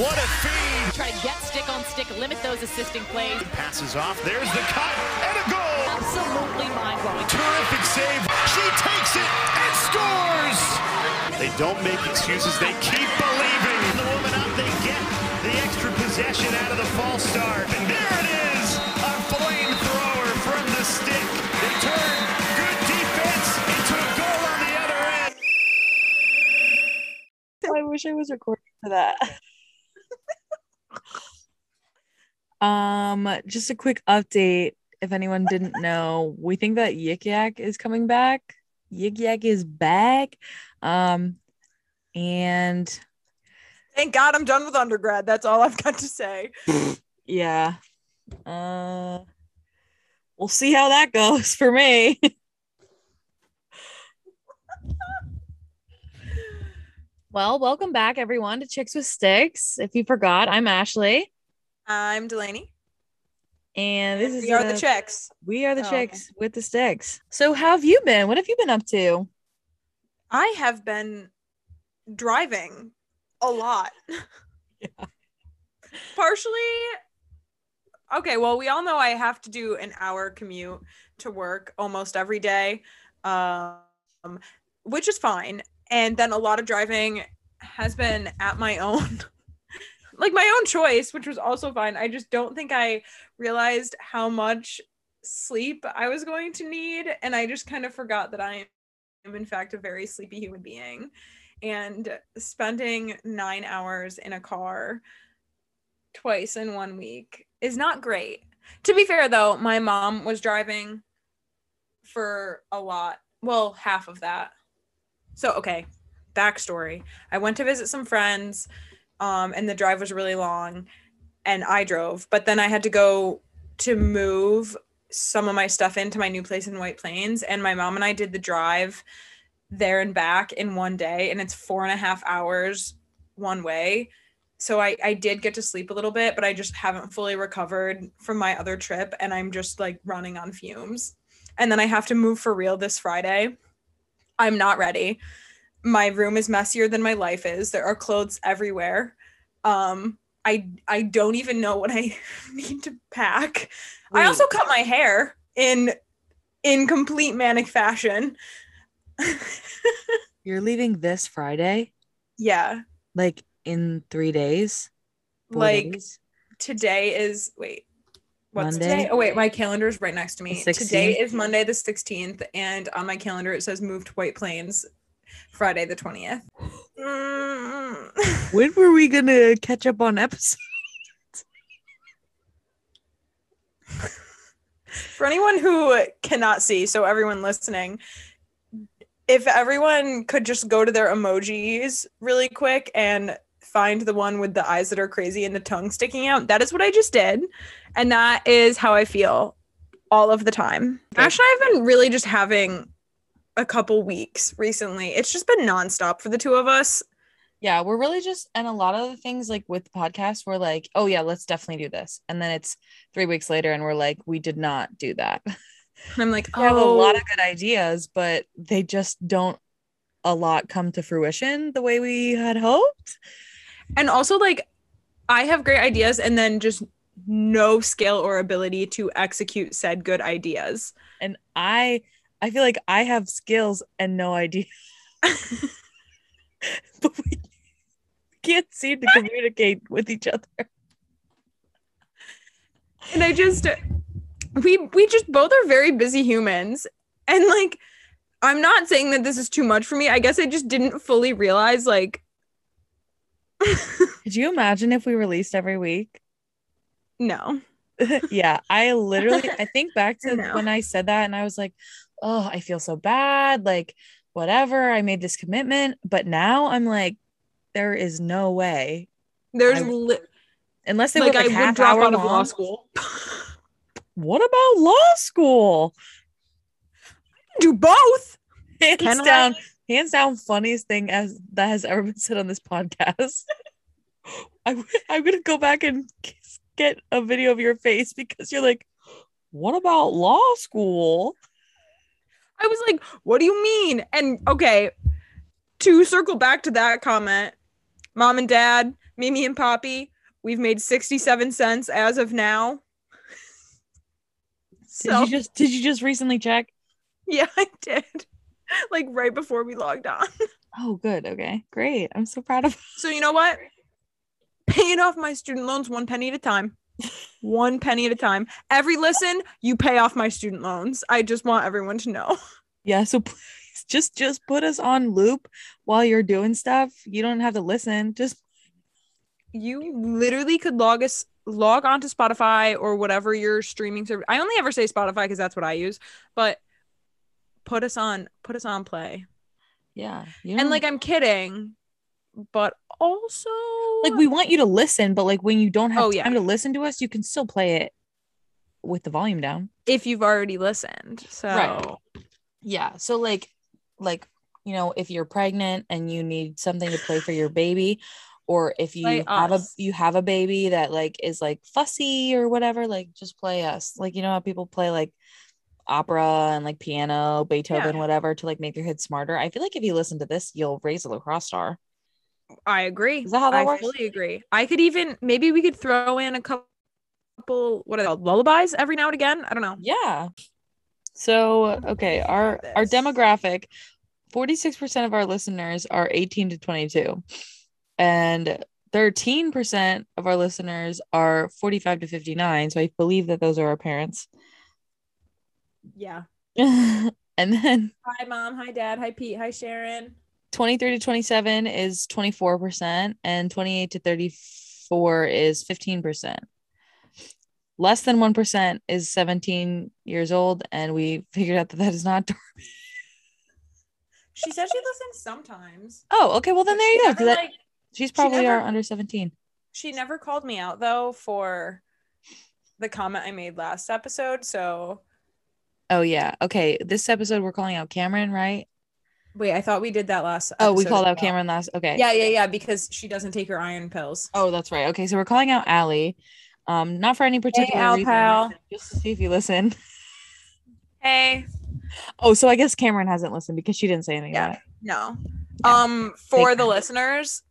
What a feed. Try to get stick on stick, limit those assisting plays. Passes off. There's the cut and a goal. Absolutely mind blowing. Terrific save. She takes it and scores. They don't make excuses. They keep believing. The woman up. They get the extra possession out of the false start. And there it is. A flamethrower from the stick. They turn good defense into a goal on the other end. I wish I was recording for that. um, just a quick update. If anyone didn't know, we think that Yik Yak is coming back. Yik Yak is back. Um, and Thank God I'm done with undergrad. That's all I've got to say. yeah, uh, we'll see how that goes for me. well, welcome back, everyone, to Chicks with Sticks. If you forgot, I'm Ashley, I'm Delaney. and this is we are a- the checks. We are the Oh, okay. chicks with the sticks. So, how have you been? What have you been up to? I have been driving a lot. Yeah. Partially. Okay, well, we all know I have to do an hour commute to work almost every day, um, which is fine. And then a lot of driving has been at my own, like my own choice, which was also fine. I just don't think I realized how much sleep I was going to need. And I just kind of forgot that I am, in fact, a very sleepy human being. And spending nine hours in a car twice in one week is not great. To be fair, though, my mom was driving for a lot. Well, half of that. So, okay, backstory. I went to visit some friends, um, and the drive was really long, and I drove, but then I had to go to move some of my stuff into my new place in White Plains, and my mom and I did the drive there and back in one day, and it's four and a half hours one way. So I, I did get to sleep a little bit but i just haven't fully recovered from my other trip and i'm just like running on fumes. And then i have to move for real this friday. I'm not ready. My room is messier than my life is. There are clothes everywhere um i i don't even know what i need to pack i also cut my hair in in complete manic fashion You're leaving this Friday, yeah like in three days. Like days? today is wait what's Monday? today oh wait my calendar is right next to me today is monday the 16th and on my calendar it says move to white plains friday the 20th Mm. Mm-hmm. when were we gonna catch up on episodes? for anyone who cannot see so everyone listening if everyone could just go to their emojis really quick and find the one with the eyes that are crazy and the tongue sticking out that is what i just did. And that is how i feel all of the time. Ash and i have been really just having a couple weeks recently. It's just been nonstop for the two of us. Yeah, we're really just, and a lot of the things like with the podcast, we're like, oh yeah, let's definitely do this, and then it's three weeks later, and we're like, we did not do that. and i'm like We have a lot oh. of good ideas, but they just don't a lot come to fruition the way we had hoped. and also like i have great ideas and then just no skill or ability to execute said good ideas. And I I feel like I have skills and no idea. but we can't seem to communicate with each other. and i just we we just both are very busy humans and like i'm not saying that this is too much for me i guess i just didn't fully realize like Could you imagine if we released every week? no yeah, I literally I think back to No. when I said that and I was like, "Oh, I feel so bad, like whatever, I made this commitment." But now I'm like there is no way there's I- li- unless they like were i would drop hour out of law school What about law school? do both Hands Can I? down, hands down, funniest thing as that has ever been said on this podcast. I, w- I'm gonna go back and get a video of your face because you're like, "What about law school?" I was like, what do you mean? And okay, to circle back to that comment, Mom and dad, Mimi and Poppy, we've made 67 cents as of now. Did you just did you just recently check? yeah, I did. Like right before we logged on. Oh, good. Okay, great. I'm so proud of. So, you know what? Paying off my student loans one penny at a time. One penny at a time. Every listen, you pay off my student loans. I just want everyone to know. Yeah. So please, just just put us on loop while you're doing stuff. You don't have to listen. Just You literally could log us log on to Spotify or whatever your streaming service. I only ever say Spotify because that's what I use, but put us on put us on play. yeah. You And like I'm kidding, but also like we want you to listen, but like when you don't have Oh, time yeah. to listen to us, you can still play it with the volume down. if you've already listened. So Right. Yeah. So like like you know, if you're pregnant and you need something to play for your baby or if you Play have us. a you have a baby that like is like fussy or whatever, like just play us. Like you know how people play like opera and like piano, Beethoven, whatever to like make their head smarter. I feel like if you listen to this, you'll raise a lacrosse star. I agree. Is that how that I works? fully agree. I could even maybe we could throw in a couple what are they called? Lullabies every now and again. I don't know. Yeah. So okay, our our demographic, 46% of our listeners are 18 to 22. And 13% of our listeners are 45 to 59. So I believe that those are our parents. Yeah. and then Hi mom, hi dad, hi Pete, hi Sharon. 23 to 27 is 24% and 28 to 34 is 15%. Less than 1% is 17 years old and we figured out that that is not She said she listens sometimes. Oh, okay. Well, then there she you go. never, that- like, she's probably never- our under 17. she never called me out though for the comment I made last episode. So Oh, yeah. Okay. This episode, we're calling out Cameron, right? Wait, I thought we did that last. Oh, we called out well. Cameron last. Okay. Yeah, yeah, yeah. Because she doesn't take her iron pills. Oh, that's right. Okay. So we're calling out Allie. Um, not for any particular Al, reason. pal. Just to see if you listen. Hey, Oh, so I guess Cameron hasn't listened because she didn't say anything Yeah. about it. no. Yeah. Um, for Fake the friends. listeners,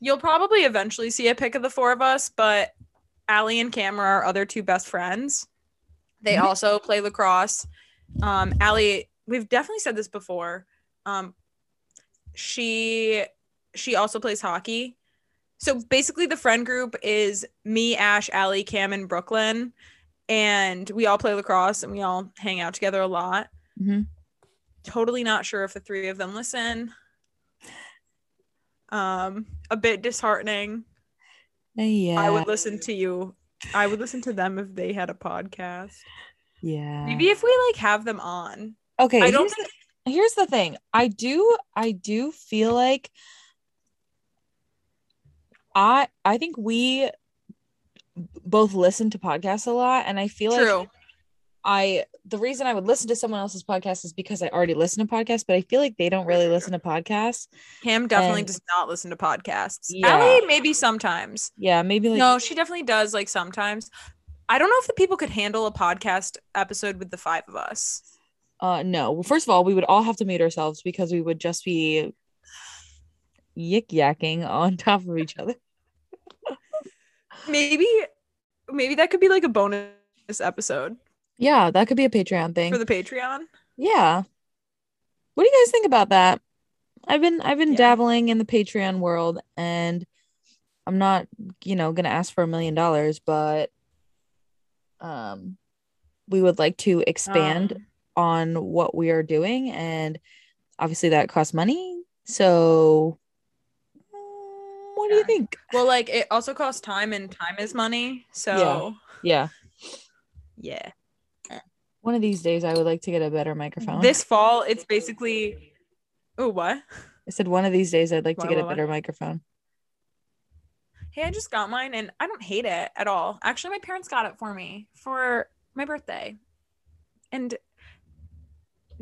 you'll probably eventually see a pic of the four of us, but Allie and Cameron are our other two best friends. They Mhm. also play lacrosse. Um, Allie, we've definitely said this before. Um, she she also plays hockey. So basically, the friend group is me, Ash, Allie, Cam, and Brooklyn, and we all play lacrosse and we all hang out together a lot. Mhm. Totally not sure if the three of them listen. Um, a bit disheartening. Yeah. I would listen to you. I would listen to them if they had a podcast. yeah. Maybe if we like have them on. Okay. I don't think the- here's the thing. I do I do feel like I I think we both listen to podcasts a lot and I feel like. I the reason I would listen to someone else's podcast is because I already listen to podcasts, but I feel like they don't really listen to podcasts. Cam definitely and- does not listen to podcasts. Yeah. Allie maybe sometimes. Yeah, maybe like no, she definitely does like sometimes. I don't know if the people could handle a podcast episode with the five of us. Uh no. Well, first of all, we would all have to mute ourselves because we would just be yik yakking on top of each other. Maybe maybe that could be like a bonus episode Yeah, that could be a Patreon thing. for the Patreon. Yeah. What do you guys think about that? I've been I've been Yeah. dabbling in the Patreon world and I'm not, you know, going to ask for a million dollars, but um we would like to expand Um, on what we are doing and obviously that costs money. So mm, what do you think? well, like it also costs time and time is money. So Yeah. yeah. One of these days I would like to get a better microphone. This fall it's basically Oh, what? I said one of these days I'd like to get a better microphone. Hey, I just got mine and I don't hate it at all. Actually, my parents got it for me for my birthday. And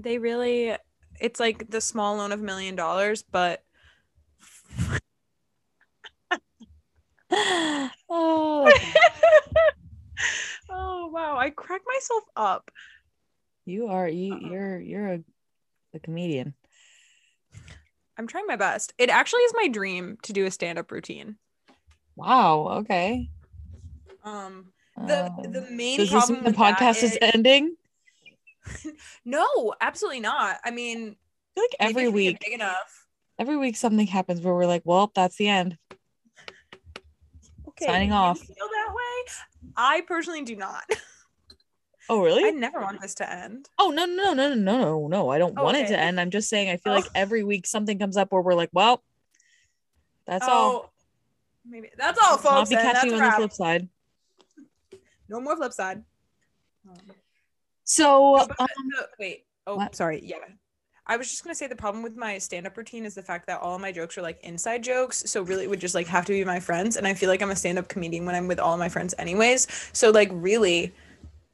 they really it's like the small loan of a million dollars, but oh, oh wow, I crack myself up. you are you you're you're a, a comedian. I'm trying my best. It actually is my dream to do a stand-up routine. Wow. Okay. Um, the Um, the main does this problem mean the podcast is is- ending? no, absolutely not. I mean, I feel like every if we get week, big enough. every week something happens where we're like, well, that's the end. Okay, Signing off. Feel that way? I personally do not. Oh, really? I never want this to end. Oh no no no no no no no! I don't Oh, want it to end. I'm just saying I feel Oh. like every week something comes up where we're like, well, that's all. oh, maybe that's all, I'll be catching you on the flip side. No more flip side. Um, So um, wait. Oh, what? sorry. Yeah. I was just gonna say the problem with my stand-up routine is the fact that all of my jokes are like inside jokes. So really it would just like have to be my friends. And I feel like I'm a stand-up comedian when I'm with all of my friends anyways. So like really,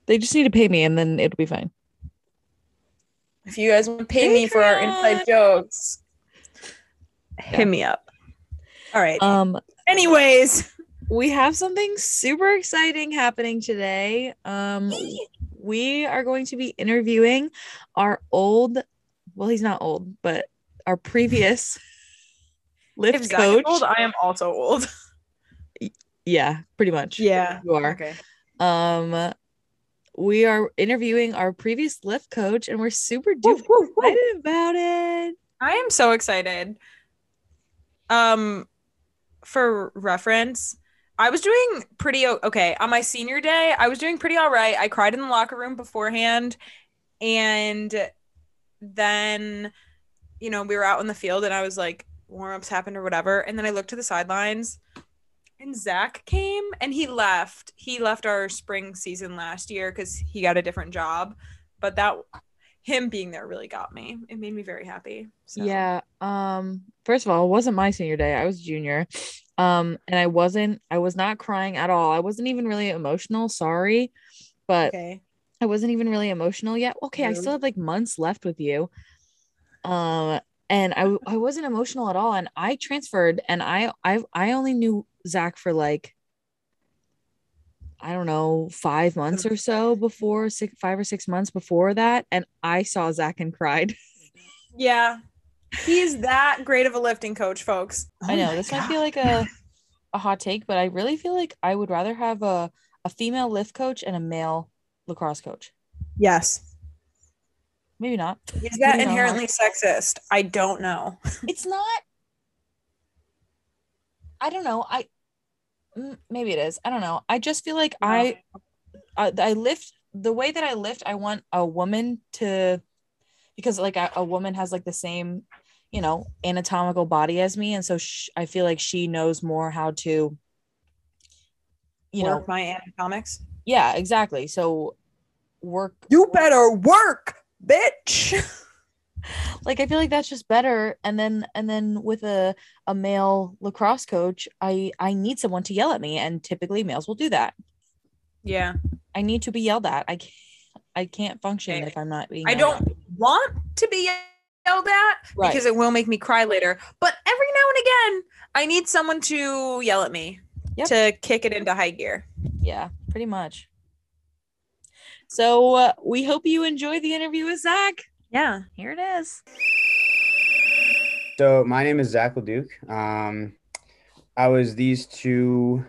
they just need to pay me, and then it'll be fine. if you guys want to pay me for our inside jokes, Yeah. hit me up. All right. Um, anyways. we have something super exciting happening today. Um, we are going to be interviewing our old, well, he's not old, but our previous lift If coach. old, I am also old. yeah, pretty much. Yeah. you are. Okay. Um, we are interviewing our previous lift coach, and we're super duper excited about it. I am so excited. Um, for reference, I was doing pretty okay on my senior day. I was doing pretty all right. I cried in the locker room beforehand, and then, you know, we were out in the field, and I was like, warm ups happened or whatever, and then I looked to the sidelines, and Zack came, and he left. He left our spring season last year because he got a different job, but that him being there really got me. It made me very happy. So. Yeah. Um, first of all, it wasn't my senior day. I was junior. Um, and I wasn't, I was not crying at all. I wasn't even really emotional. Sorry. But Okay. I wasn't even really emotional yet. Okay, I still have like months left with you. Um, and I I wasn't emotional at all. And I transferred and I I I only knew Zack for like I don't know, five months or so before six five or six months before that. And I saw Zack and cried. Yeah. He's that great of a lifting coach, folks. Oh I Oh know this God. might be like a a hot take, but I really feel like I would rather have a, a female lift coach and a male lacrosse coach. Yes. Maybe not. Is that Maybe not. inherently sexist? I don't know. it's not i don't know i Mm, maybe it is i don't know i just feel like i uh, I, I lift the way that i lift i want a woman to because like a, a woman has like the same you know anatomical body as me and so sh- i feel like she knows more how to you know Work my anatomics. yeah exactly so work You better work, bitch. like i feel like that's just better and then and then with a a male lacrosse coach i i need someone to yell at me and typically males will do that Yeah. i need to be yelled at i can't i can't function Okay. if i'm not being I don't want to be yelled at Right. because it will make me cry later. But every now and again, I need someone to yell at me Yep. to kick it into high gear. yeah pretty much so uh, we hope you enjoy the interview with zack Yeah. here it is So my name is Zack LeDuc. Um, I was these two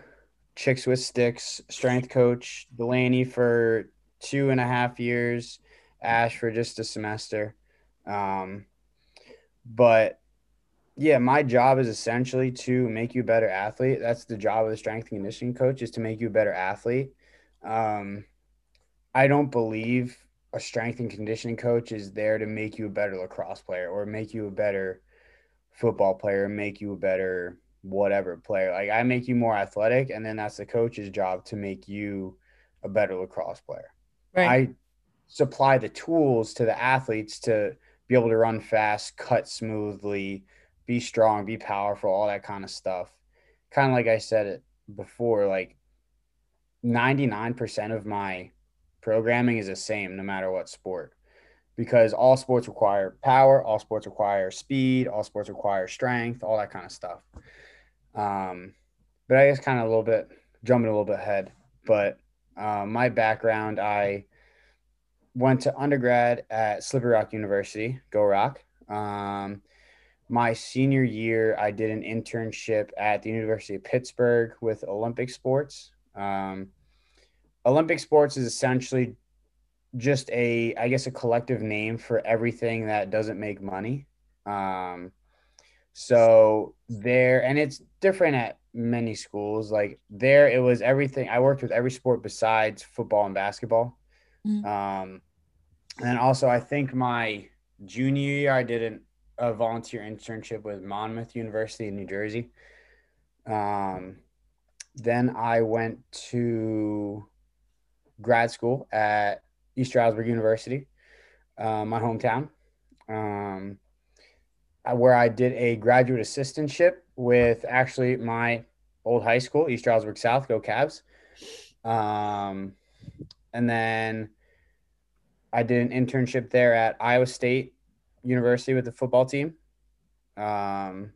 chicks with sticks strength coach Delaney for two and a half years, Ash for just a semester. Um, but yeah, my job is essentially to make you a better athlete. That's the job of the strength and conditioning coach is to make you a better athlete. Um, I don't believe a strength and conditioning coach is there to make you a better lacrosse player or make you a better football player, make you a better whatever player. Like I make you more athletic, and then that's the coach's job to make you a better lacrosse player. I supply the tools to the athletes to be able to run fast, cut smoothly, be strong, be powerful, all that kind of stuff. Kind of like I said it before, like 99% of my programming is the same no matter what sport because all sports require power, all sports require speed, all sports require strength, all that kind of stuff. Um, but I guess kind of a little bit jumping a little bit ahead. But um, my background, I went to undergrad at Slippery Rock University, Go Rock. Um, my senior year, I did an internship at the University of Pittsburgh with Olympic sports. Um, Olympic sports is essentially just a, I guess, a collective name for everything that doesn't make money. Um, so there, and it's different at many schools. Like there, it was everything. I worked with every sport besides football and basketball. Mm. Um, and also, I think my junior year, I did an, a volunteer internship with Monmouth University in New Jersey. Um, then I went to grad school at East Stroudsburg University, uh, my hometown, um, uh, where I did a graduate assistantship with actually my old high school, East Stroudsburg South, go Cavs. Um, and then I did an internship there at Iowa State University with the football team. Um,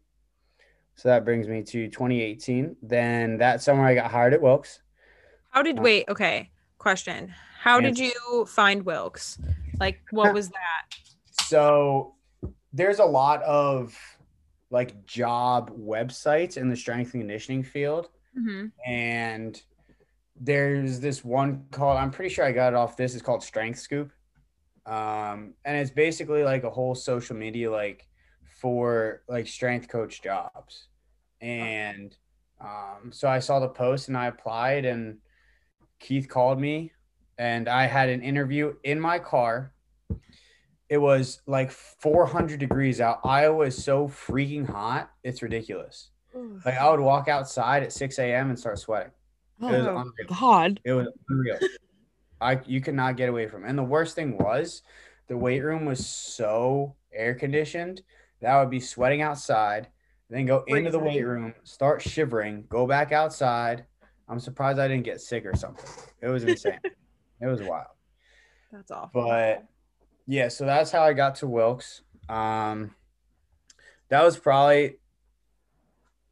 so that brings me to 2018. Then that summer, I got hired at Wilkes. How did Uh, wait? Okay, question. How did you find Wilkes? Like, what was that? So there's a lot of like job websites in the strength and conditioning field. hmm And there's this one called, I'm pretty sure I got it off this, it's called Strength Scoop. Um, and it's basically like a whole social media like for like strength coach jobs. And um, so I saw the post and I applied and Keith called me and I had an interview in my car. It was like 400 degrees out. Iowa is so freaking hot. It's ridiculous. Like I would walk outside at 6 a.m. and start sweating. It was Oh, unreal. God. It was unreal. I you could not get away from. It. And the worst thing was, the weight room was so air conditioned that I would be sweating outside, then go into the weight room, start shivering, go back outside. I'm surprised I didn't get sick or something. It was insane. it was wild. That's awful. But yeah, so that's how I got to Wilkes. Um, that was probably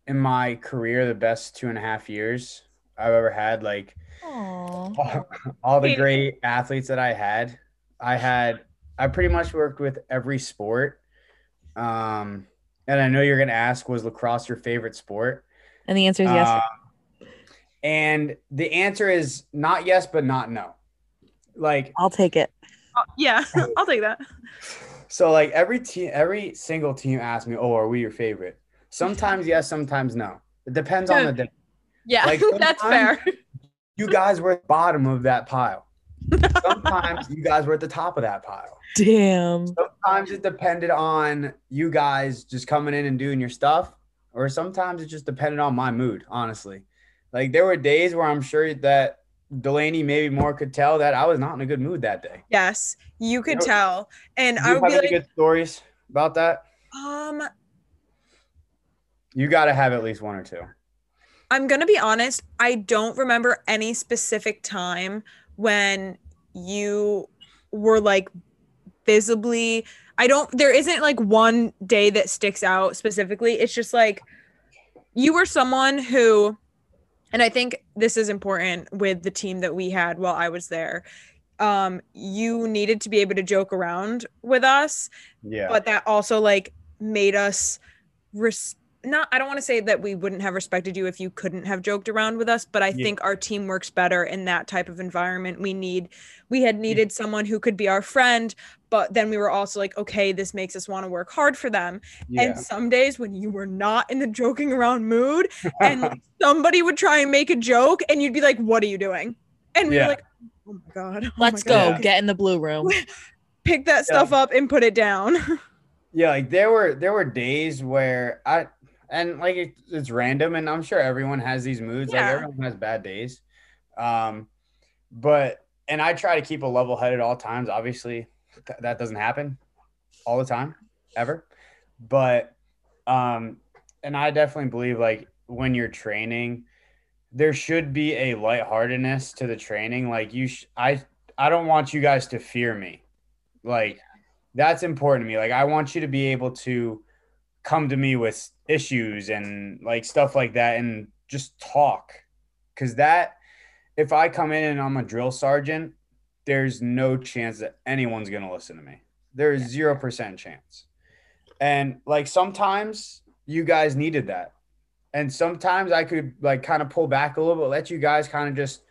in my career the best two and a half years I've ever had. Like all, all the great athletes that I had. I had I pretty much worked with every sport. Um, and I know you're gonna ask, was lacrosse your favorite sport? And the answer is yes. Um, and the answer is not yes, but not no. Like I'll take it. Oh, yeah, I'll take that. so, like every team, every single team asked me, "Oh, are we your favorite?" Sometimes yes, sometimes no. It depends on the day. Yeah, Like, that's fair. You guys were at the bottom of that pile. Sometimes you guys were at the top of that pile. Damn. sometimes it depended on you guys just coming in and doing your stuff or sometimes it just depended on my mood honestly like there were days where i'm sure that delaney maybe more could tell that i was not in a good mood that day Yes, you could know- tell, and I would have be any like, good stories about that um, you got to have at least one or two I'm gonna be honest. I don't remember any specific time when you were like visibly. I don't. There isn't like one day that sticks out specifically. It's just like you were someone who, and I think this is important with the team that we had while I was there. Um, you needed to be able to joke around with us yeah but that also like made us res- not i don't want to say that we wouldn't have respected you if you couldn't have joked around with us but i Yeah. think our team works better in that type of environment we need we had needed someone who could be our friend but then we were also like okay this makes us want to work hard for them yeah and some days when you were not in the joking around mood and like, somebody would try and make a joke and you'd be like what are you doing and we Yeah. were like oh my god oh Let's go. God. Get in the blue room. pick that stuff up and put it down yeah like there were there were days where i and like it, it's random and i'm sure everyone has these moods like everyone has bad days. Um but and i try to keep a level head at all times obviously th- that doesn't happen all the time ever. But um and i definitely believe like when you're training there should be a lightheartedness to the training. Like you sh- i i don't want you guys to fear me. Like that's important to me. Like i want you to be able to come to me with issues and like stuff like that and just talk because that if i come in and i'm a drill sergeant there's no chance that anyone's going to listen to me there's zero percent chance And like sometimes you guys needed that. And sometimes I could like kind of pull back a little bit, let you guys kind of just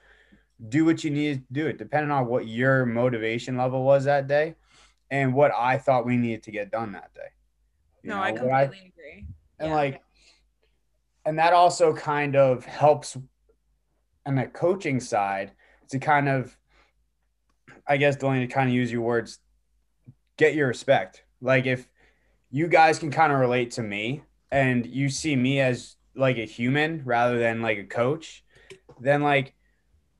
do what you needed to do it, depending on what your motivation level was that day and what I thought we needed to get done that day. You no, know, I completely agree. and Yeah. like and that also kind of helps on the coaching side to kind of i guess Delaney, to kind of use your words get your respect like if you guys can kind of relate to me and you see me as like a human rather than like a coach then like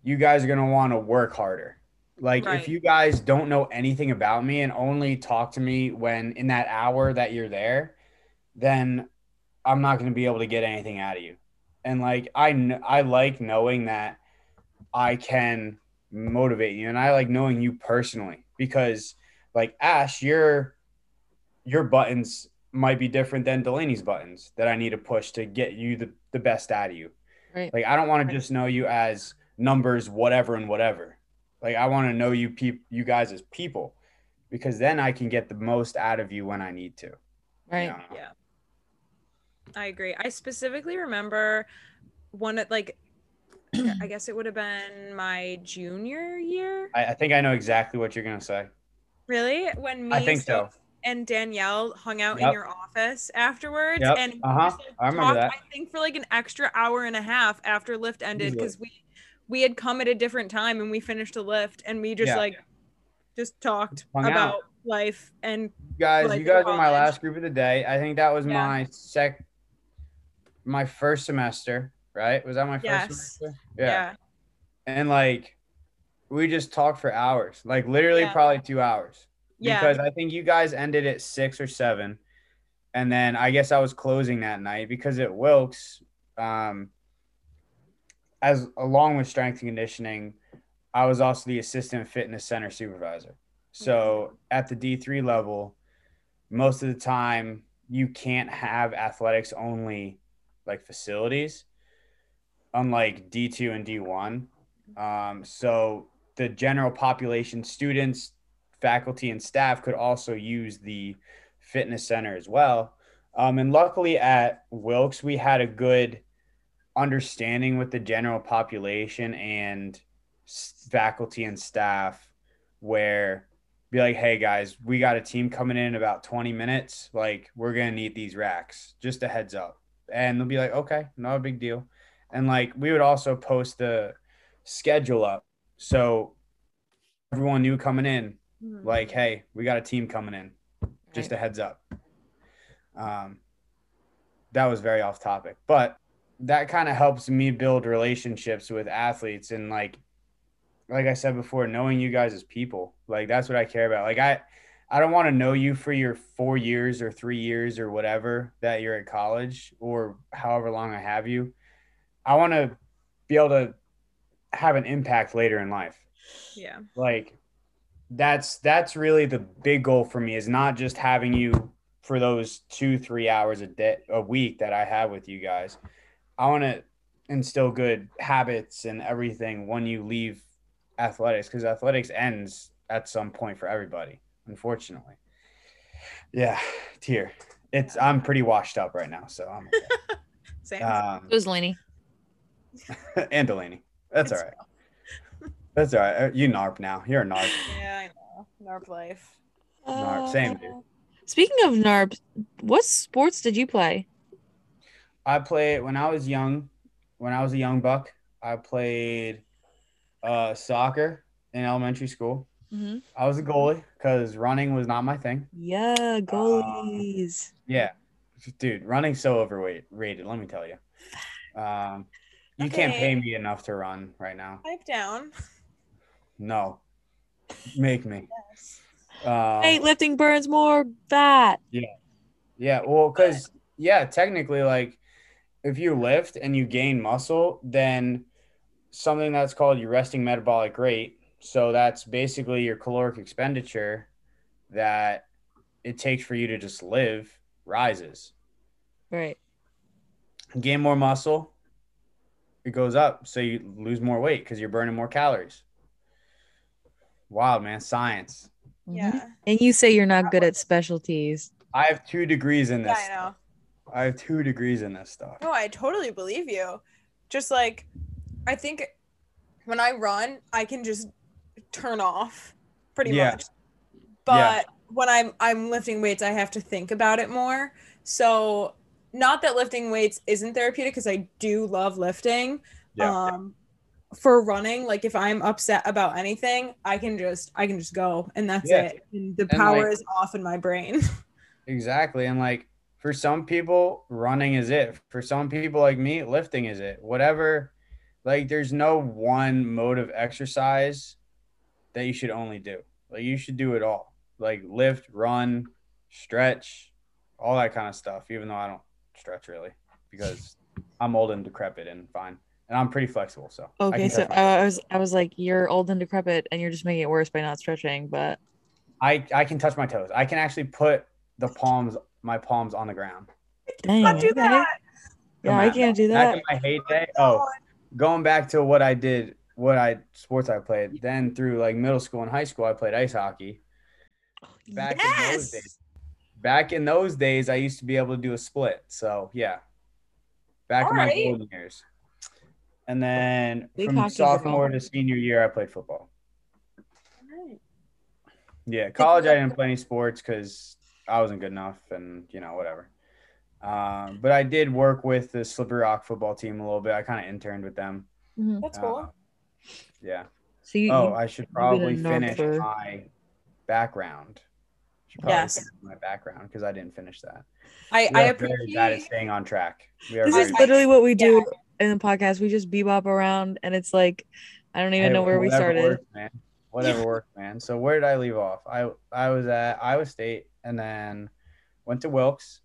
you guys are going to want to work harder like Right. if you guys don't know anything about me and only talk to me when in that hour that you're there then I'm not going to be able to get anything out of you. And like I kn- I like knowing that I can motivate you and I like knowing you personally because like Ash your your buttons might be different than Delaney's buttons that I need to push to get you the, the best out of you. Right. Like I don't want to just know you as numbers whatever and whatever. Like I want to know you peop you guys as people because then I can get the most out of you when I need to. you Right. know? Yeah. I agree. I specifically remember one of like I guess it would have been my junior year. I, I think I know exactly what you're gonna say. Really? When me I think so. And Danielle hung out in your office afterwards Yep. and Uh-huh. just, like, I remember that. I think for like an extra hour and a half after lift ended because we we had come at a different time and we finished a lift and we just Yeah. like just talked Hung out. about life and You guys, Like you guys were my last group of the day. I think that was Yeah. my sec, my first semester. Right? Was that my first Yes. semester? yeah. And like, we just talked for hours. Like literally, Yeah. probably two hours. Yeah. Because I think you guys ended at six or seven, and then I guess I was closing that night because at Wilkes, um, as along with strength and conditioning, I was also the assistant fitness center supervisor. So at the D3 level, most of the time you can't have athletics only like facilities, unlike D2 and D1. Um, so the general population, students, faculty, and staff could also use the fitness center as well. Um, and luckily at Wilkes, we had a good understanding with the general population and faculty and staff where be like, hey guys, we got a team coming in in about 20 minutes. Like, we're to need these racks. Just a heads up. And they'll be like, okay, not a big deal. And like, we would also post the schedule up. So everyone knew coming in, Mhm. like, hey, we got a team coming in. Just a heads up. Um, that was very off topic, but that kind of helps me build relationships with athletes and like, like I said before, knowing you guys as people. Like that's what I care about. Like I, I don't want to know you for your four years or three years or whatever that you're at college or however long I have you. I want to be able to have an impact later in life yeah. like that's that's really the big goal for me is not just having you for those two three hours a day a week that i have with you guys i want to instill good habits and everything when you leave athletics because athletics ends at some point for everybody unfortunately yeah tear it's i'm pretty washed up right now so i'm Same. okay. um It was Laney. and delaney that's all It's right that's all right Uh, you narp now you're a narp yeah, I know. Narp life. Narp, same, dude. Uh, Speaking of NARP, what sports did you play? I played when I was young. When I was a young buck, I played uh, soccer in elementary school. Mm-hmm. I was a goalie because running was not my thing. Yeah, goalies. Yeah, dude, running's so overweight rated. Let me tell you. Um, you can't pay me enough to run right now. Pipe down. No, make me. Um, Hey, lifting burns more fat. Yeah, yeah, well, because yeah, technically, like if you lift and you gain muscle, then something that's called your resting metabolic rate. So that's basically your caloric expenditure that it takes for you to just live rises. Right. Gain more muscle, it goes up. So you lose more weight because you're burning more calories. Wow, man, science. Yeah. And you say you're not good at specialties. I have two degrees in Yeah, this. I know. I have two degrees in this stuff. No, I totally believe you. Just like I think when I run, I can just turn off pretty Yeah. much. But when I'm I'm lifting weights, I have to think about it more. So not that lifting weights isn't therapeutic because I do love lifting. Yeah. Um for running, like if I'm upset about anything, I can just I can just go and that's Yeah. it. And the And, power like- is off in my brain. Exactly. And like for some people, running is it. For some people like me, lifting is it. Whatever. Like there's no one mode of exercise that you should only do. Like you should do it all. Like lift, run, stretch, all that kind of stuff. Even though I don't stretch really because I'm old and decrepit and fine. And I'm pretty flexible. So Okay, so I was I was like, you're old and decrepit, and you're just making it worse by not stretching. But I, I can touch my toes. I can actually put the palms my palms on the ground. dang, Not do that. Yeah, I can't do that. Back that. in my heyday. Oh, going back to what I did, what I sports I played. Then through like middle school and high school, I played ice hockey. Back in those days, back in those days, I used to be able to do a split. So yeah, back in my Alright. golden years. And then Big from hockey sophomore to senior year, I played football. Yeah, college I didn't play any sports because I wasn't good enough, and you know whatever. Um, but I did work with the Slippery Rock football team a little bit. I kind of interned with them. Mhm. That's cool. Uh, yeah. So you, Oh, you- I should probably finish North or- my background. Should probably Yes. finish my background because I didn't finish that. I, We I are very bad appreciate staying on track. We are this very is literally what we do yeah. in the podcast. We just bebop around, and it's like, I don't even Hey, know where we started. works, man. Whatever works, man. So where did I leave off? I I was at Iowa State and then went to Wilkes.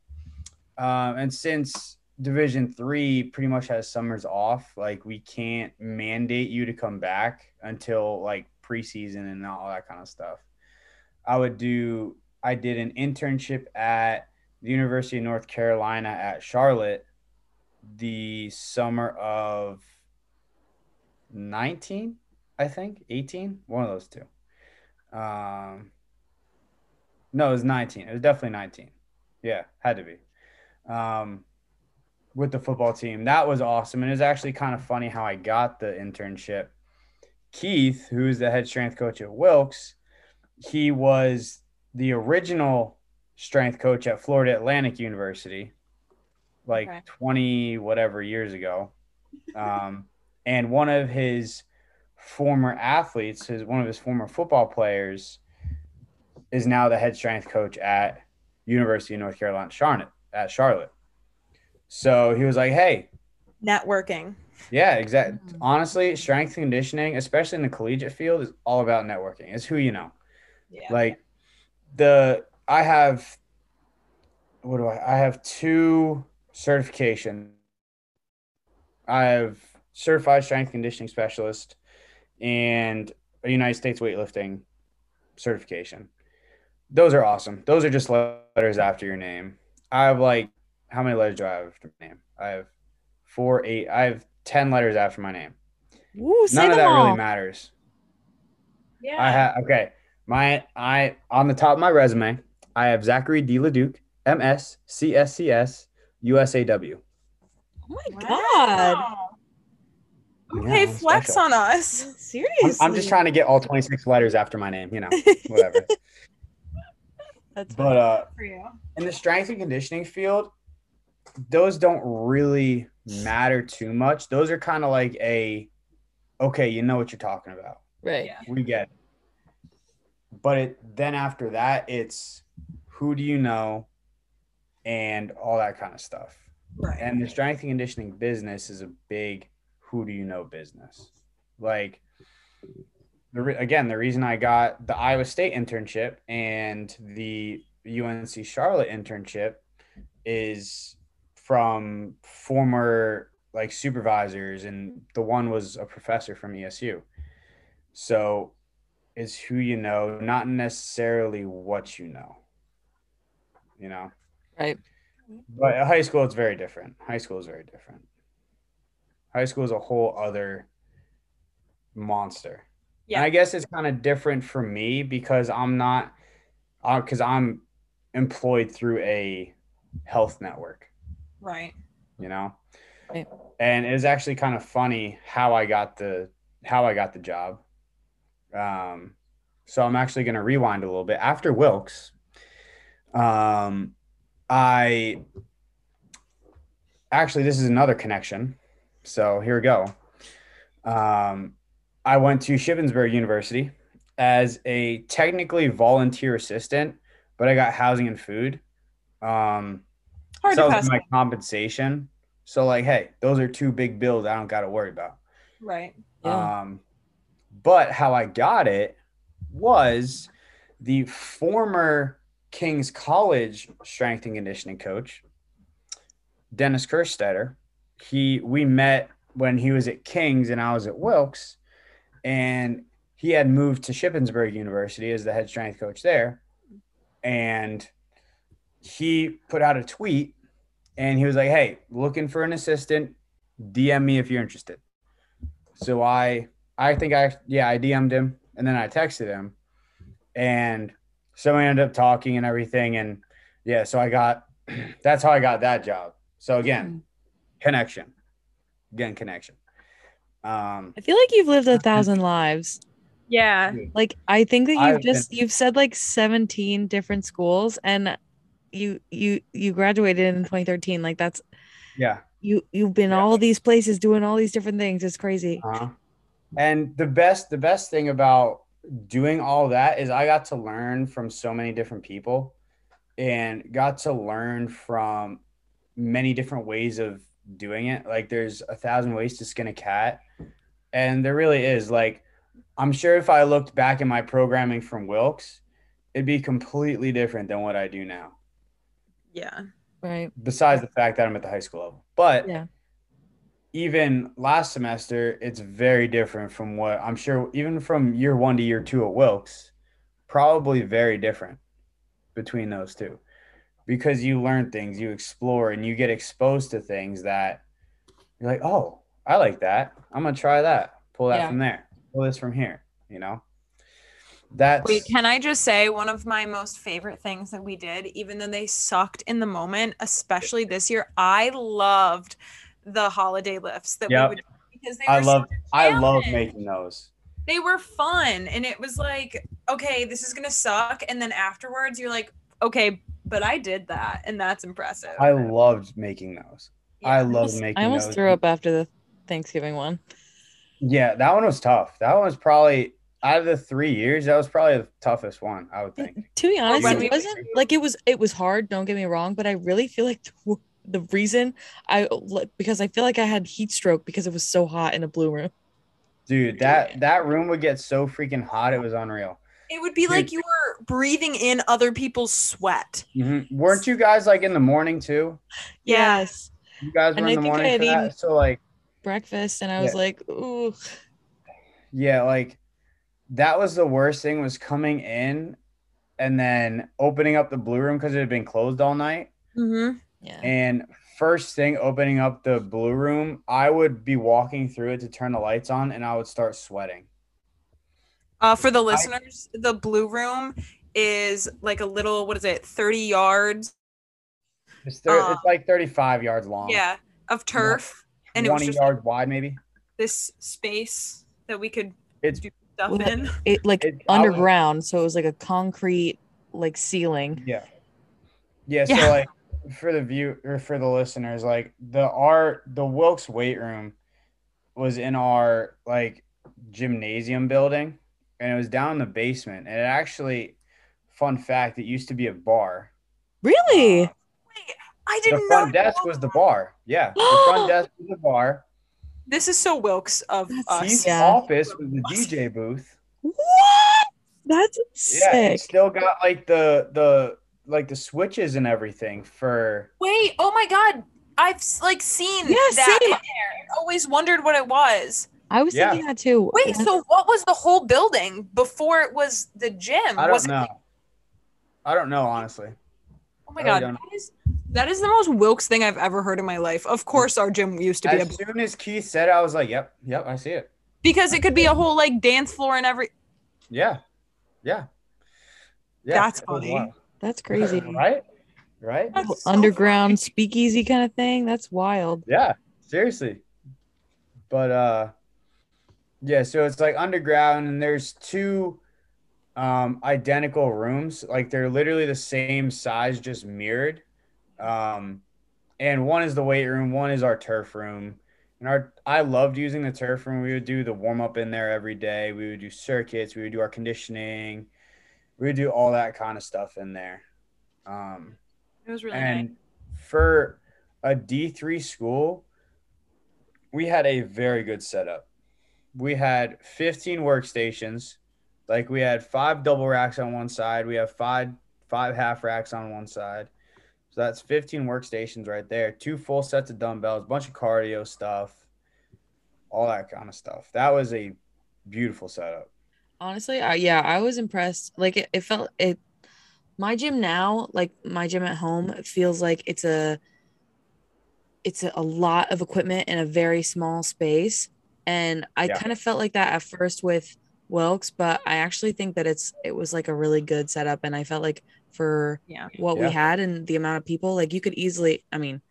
Um, and since Division three pretty much has summers off, like we can't mandate you to come back until like preseason and all that kind of stuff. I would do. I did an internship at the University of North Carolina at Charlotte the summer of 19 I think 18, one of those two. Um, no, it was 19. It was definitely 19. Yeah, had to be. Um, with the football team, that was awesome, and it was actually kind of funny how I got the internship. Keith, who is the head strength coach at Wilkes, he was the original strength coach at Florida Atlantic University, like Okay. 20 whatever years ago. Um, and one of his former athletes, his one of his former football players, is now the head strength coach at University of North Carolina, Charlotte, at Charlotte. So he was like, "Hey, networking. yeah, exactly. Mhm. Honestly, strength conditioning, especially in the collegiate field, is all about networking. It's who you know. Yeah. Like the I have what do I I have two certifications. I have certified strength conditioning specialist and a United States weightlifting certification. Those are awesome. Those are just letters after your name. I have like how many letters do I have after my name? I have four, eight. I have ten letters after my name. Woo, say None of that all. really matters. yeah. I have okay. My I on the top of my resume, I have Zachary D. LeDuc, MS, CSCS, USAW. Oh my god. Wow. Yeah, Okay, I'm flex special. on us. Seriously. I'm, I'm just trying to get all 26 letters after my name, you know, whatever. That's but uh For you. in the strength and conditioning field, those don't really matter too much. Those are kind of like a okay, you know what you're talking about. right. Yeah. We get it. But it then after that, it's who do you know and all that kind of stuff. Right. And the strength and conditioning business is a big who do you know business. Like the re- again, the reason I got the Iowa State internship and the UNC Charlotte internship is from former like supervisors and the one was a professor from ESU. So is who you know, not necessarily what you know. You know? Right. But at high school, it's very different. High school is very different. High school is a whole other monster. Yeah. And I guess it's kind of different for me because I'm not, because I'm employed through a health network, Right. you know? Right. And it was actually kind of funny how I got the how I got the job. Um, so I'm actually going to rewind a little bit. After Wilkes, um, I actually this is another connection. So here we go. Um, I went to Shippensburg University as a technically volunteer assistant, but I got housing and food. Um, Hard so to that pass. was my compensation. So like, hey, those are two big bills I don't got to worry about. Right. Yeah. Um, but how I got it was the former King's College strength and conditioning coach, Dennis Kerstetter. He we met when he was at King's and I was at Wilkes, and he had moved to Shippensburg University as the head strength coach there, and he put out a tweet and he was like, "Hey, looking for an assistant. DM me if you're interested." So I I think I yeah, I DM'd him and then I texted him. And so we ended up talking and everything. And yeah, so I got that's how I got that job. So again, mm-hmm. Connection. Again, connection. Um I feel like you've lived a thousand lives. Yeah. Like I think that you've I've just you've said like 17 different schools and you you you graduated in 2013. Like that's yeah. you you've been Yeah. all these places doing all these different things. It's crazy. Uh-huh. And the best the best thing about doing all that is I got to learn from so many different people and got to learn from many different ways of doing it. Like there's a thousand ways to skin a cat. And there really is. Like I'm sure if I looked back at my programming from Wilkes, it'd be completely different than what I do now. Yeah. Right. Besides the fact that I'm at the high school level. But Yeah. even last semester, it's very different from what I'm sure, even from year one to year two at Wilkes, probably very different between those two because you learn things, you explore, and you get exposed to things that you're like, oh, I like that. I'm going to try that. Pull that Yeah. from there, pull this from here, you know? That's Wait, can I just say one of my most favorite things that we did, even though they sucked in the moment, especially this year, I loved the holiday lifts that Yep. we would do because they I love a I love making those. they were fun and it was like okay this is gonna suck and then afterwards you're like okay but i did that and that's impressive I loved making those. I Yeah. loved making I almost those. threw up after the Thanksgiving one. Yeah, that one was tough. That one was probably out of the three years, that was probably the toughest one, I would think. To be honest, it wasn't like it was. It was hard. Don't get me wrong, but I really feel like the, the reason I because I feel like I had heat stroke because it was so hot in a blue room. Dude, that that room would get so freaking hot, it was unreal. It would be like you were breathing in other people's sweat Mhm. Weren't you guys like in the morning too? Yes, You guys were And in I the think I morning had for that? So like, breakfast, and I was Yeah. like, ooh, yeah, like that was the worst thing was coming in and then opening up the blue room because it had been closed all night. mm-hmm. yeah. And first thing opening up the blue room, I would be walking through it to turn the lights on and I would start sweating. Uh, for the listeners the blue room is like a little what is it 30 yards It's, thir- Uh, it's like 35 yards long. yeah of turf and it was 20 just yards wide, maybe. this space that we could It's do stuff Well, in it like It- I was- underground, so it was like a concrete like ceiling. yeah, yeah. Yeah. So like for the view or for the listeners, like the our the Wilkes weight room was in our like gymnasium building, and it was down in the basement. And it actually, fun fact, it used to be a bar. Really? Uh, i didn't front know The front desk was the bar. Yeah, the front desk was the bar. this is so wilkes of That's- us Keith's Yeah. office was the DJ booth. what? That's sick. Yeah, it still got like the the like the switches and everything for Wait, oh my god. I've like seen Yeah, that same. in there and always wondered what it was. I was Yeah. thinking that too. Wait, so what was the whole building before it was the gym? I don't it know. like- I don't know honestly. oh my really god. That is, that is the most Wilkes thing I've ever heard in my life. Of course our gym used to be a As soon as Keith said it, I was like, "Yep, yep, I see it." because it could be a whole like dance floor and every Yeah, yeah, yeah. That's it funny. That's crazy. right? Right? That's so Underground funny. speakeasy kind of thing. That's wild. Yeah, seriously. But uh yeah, so it's like underground and there's two um identical rooms. Like they're literally the same size, just mirrored. Um and one is the weight room, one is our turf room. And our I loved using the turf room. We would do the warm up in there every day. We would do circuits, we would do our conditioning. We would do all that kind of stuff in there. Um It was really and nice. for a D3 school, we had a very good setup. We had 15 workstations. Like we had five double racks on one side. We have five five half racks on one side. So that's 15 workstations right there. Two full sets of dumbbells, bunch of cardio stuff, all that kind of stuff. That was a beautiful setup. Honestly, I, yeah, I was impressed. Like it, it felt it. My gym now, like my gym at home, it feels like it's a. It's a, a lot of equipment in a very small space, and I Yeah. kind of felt like that at first with Wilkes, but I actually think that it's it was like a really good setup, and I felt like for Yeah. what Yeah. we had and the amount of people, like you could easily, I mean,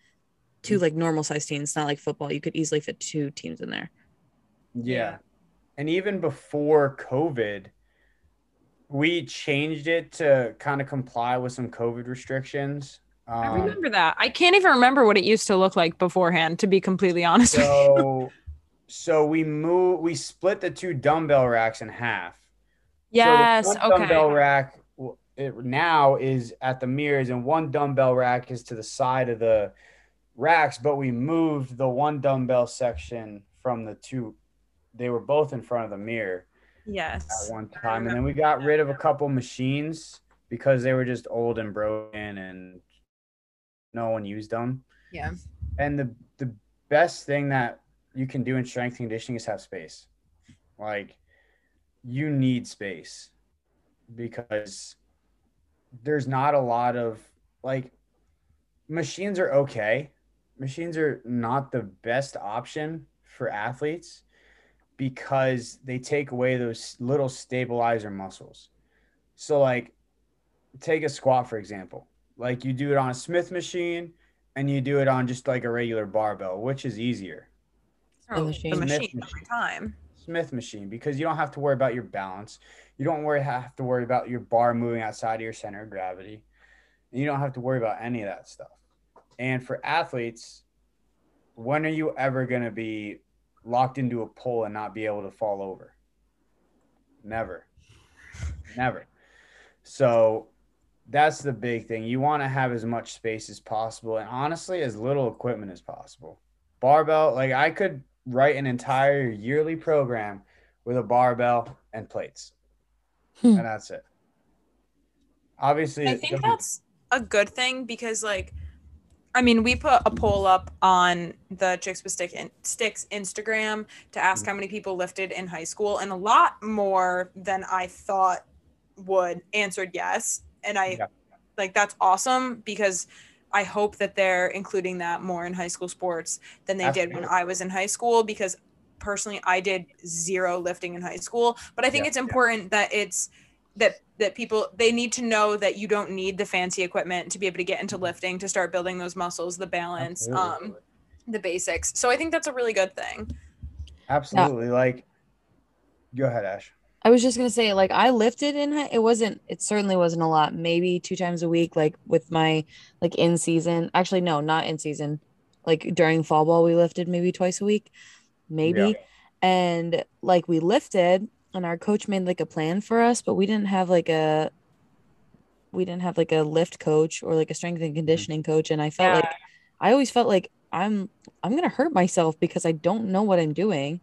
two Mm-hmm. like normal size teams, not like football, you could easily fit two teams in there. Yeah. Yeah. And even before COVID, we changed it to kind of comply with some COVID restrictions. I Um, remember that. I can't even remember what it used to look like beforehand, to be completely honest with you. so, so we move, we split the two dumbbell racks in half. Yes. So okay. dumbbell rack it now is at the mirrors, and one dumbbell rack is to the side of the racks. But we moved the one dumbbell section from the two; they were both in front of the mirror Yes. at one time, and then we got rid of a couple machines because they were just old and broken, and no one used them. Yeah. And the the best thing that you can do in strength conditioning is have space. Like you need space because there's not a lot of like machines are okay. Machines are not the best option for athletes because they take away those little stabilizer muscles. So like take a squat for example. Like you do it on a Smith machine and you do it on just like a regular barbell, which is easier? Oh, machine. The Smith machine every machine. time. Smith machine because you don't have to worry about your balance. You don't worry have to worry about your bar moving outside of your center of gravity. And you don't have to worry about any of that stuff. And for athletes, when are you ever going to be locked into a pole and not be able to fall over? Never. Never. So that's the big thing. You want to have as much space as possible and honestly as little equipment as possible. Barbell, like I could write an entire yearly program with a barbell and plates. Hmm. and that's it. Obviously, I think doesn't- that's a good thing because, like, I mean, we put a poll up on the Chicks with Stick in, Sticks Instagram to ask how many people lifted in high school, and a lot more than I thought would answered yes. And I Yeah. like that's awesome because I hope that they're including that more in high school sports than they did when I was in high school because personally I did zero lifting in high school. But I think Yeah, it's yeah. important that it's that that people they need to know that you don't need the fancy equipment to be able to get into lifting to start building those muscles, the balance, Absolutely. um, the basics. So I think that's a really good thing. absolutely like. Go ahead, Ash. I was just gonna say, like, I lifted in high. It wasn't. It certainly wasn't a lot. Maybe two times a week, like with my like in season. Actually, no, not in season. Like during fall ball, we lifted maybe twice a week, maybe. And like we lifted, and our coach made like a plan for us, but we didn't have like a. We didn't have like a lift coach or like a strength and mm-hmm. conditioning coach, and I felt like I always felt like I'm I'm gonna hurt myself because I don't know what I'm doing.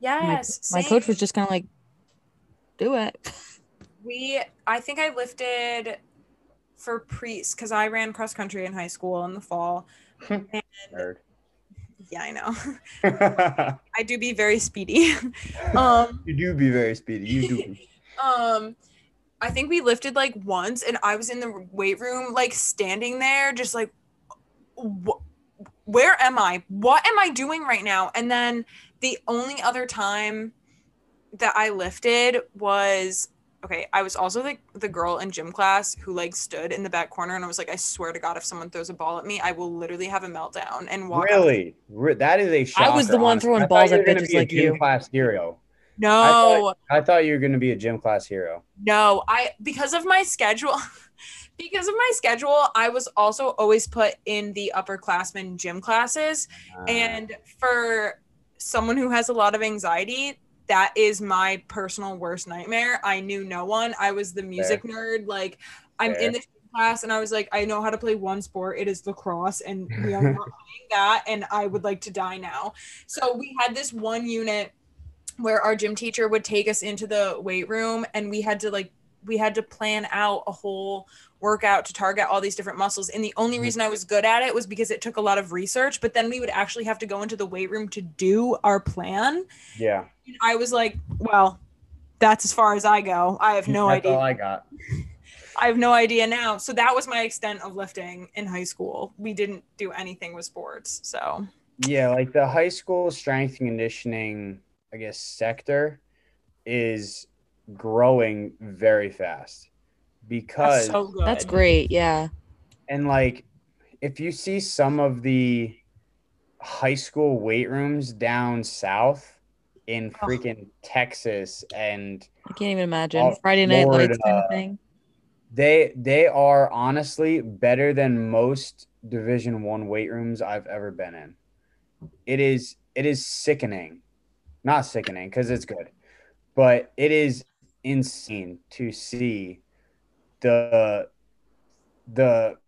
My- yes, my coach was just kind of like, do it. we i think i lifted for priest because i ran cross country in high school in the fall Nerd. yeah i know i do be very speedy um you do be very speedy. You do. um i think we lifted like once and i was in the weight room like standing there just like wh- where am i what am i doing right now and then the only other time that i lifted was okay, I was also like the girl in gym class who like stood in the back corner and I was like, I swear to God, if someone throws a ball at me, I will literally have a meltdown and walk. out. Really? Re- That is a shocker. I was the one honestly. throwing balls at bitches like you. Class hero. No, I thought, I thought you were going to be a gym class hero. no, I because of my schedule. Because of my schedule, I was also always put in the upperclassmen gym classes. Uh, And for someone who has a lot of anxiety, that is my personal worst nightmare. I knew no one. I was the music nerd. Like, I'm Fair. in the class and I was like, I know how to play one sport. It is lacrosse, and we are not playing that. And I would like to die now. So we had this one unit where our gym teacher would take us into the weight room, and we had to like we had to plan out a whole workout to target all these different muscles. And the only Mhm. reason I was good at it was because it took a lot of research, but then we would actually have to go into the weight room to do our plan. yeah. And I was like, well, that's as far as I go. I have no That's idea. all I got. I have no idea now. So that was my extent of lifting in high school. We didn't do anything with sports. So Yeah, like the high school strength and conditioning, I guess, sector is growing very fast because that's so good. That's great. Yeah. and like if you see some of the high school weight rooms down south in Oh. freaking Texas and I can't even imagine. Oh, Friday night lights kind of thing. they they are honestly better than most division 1 weight rooms I've ever been in. It is it is sickening. Not sickening cuz it's good. But it is insane to see the the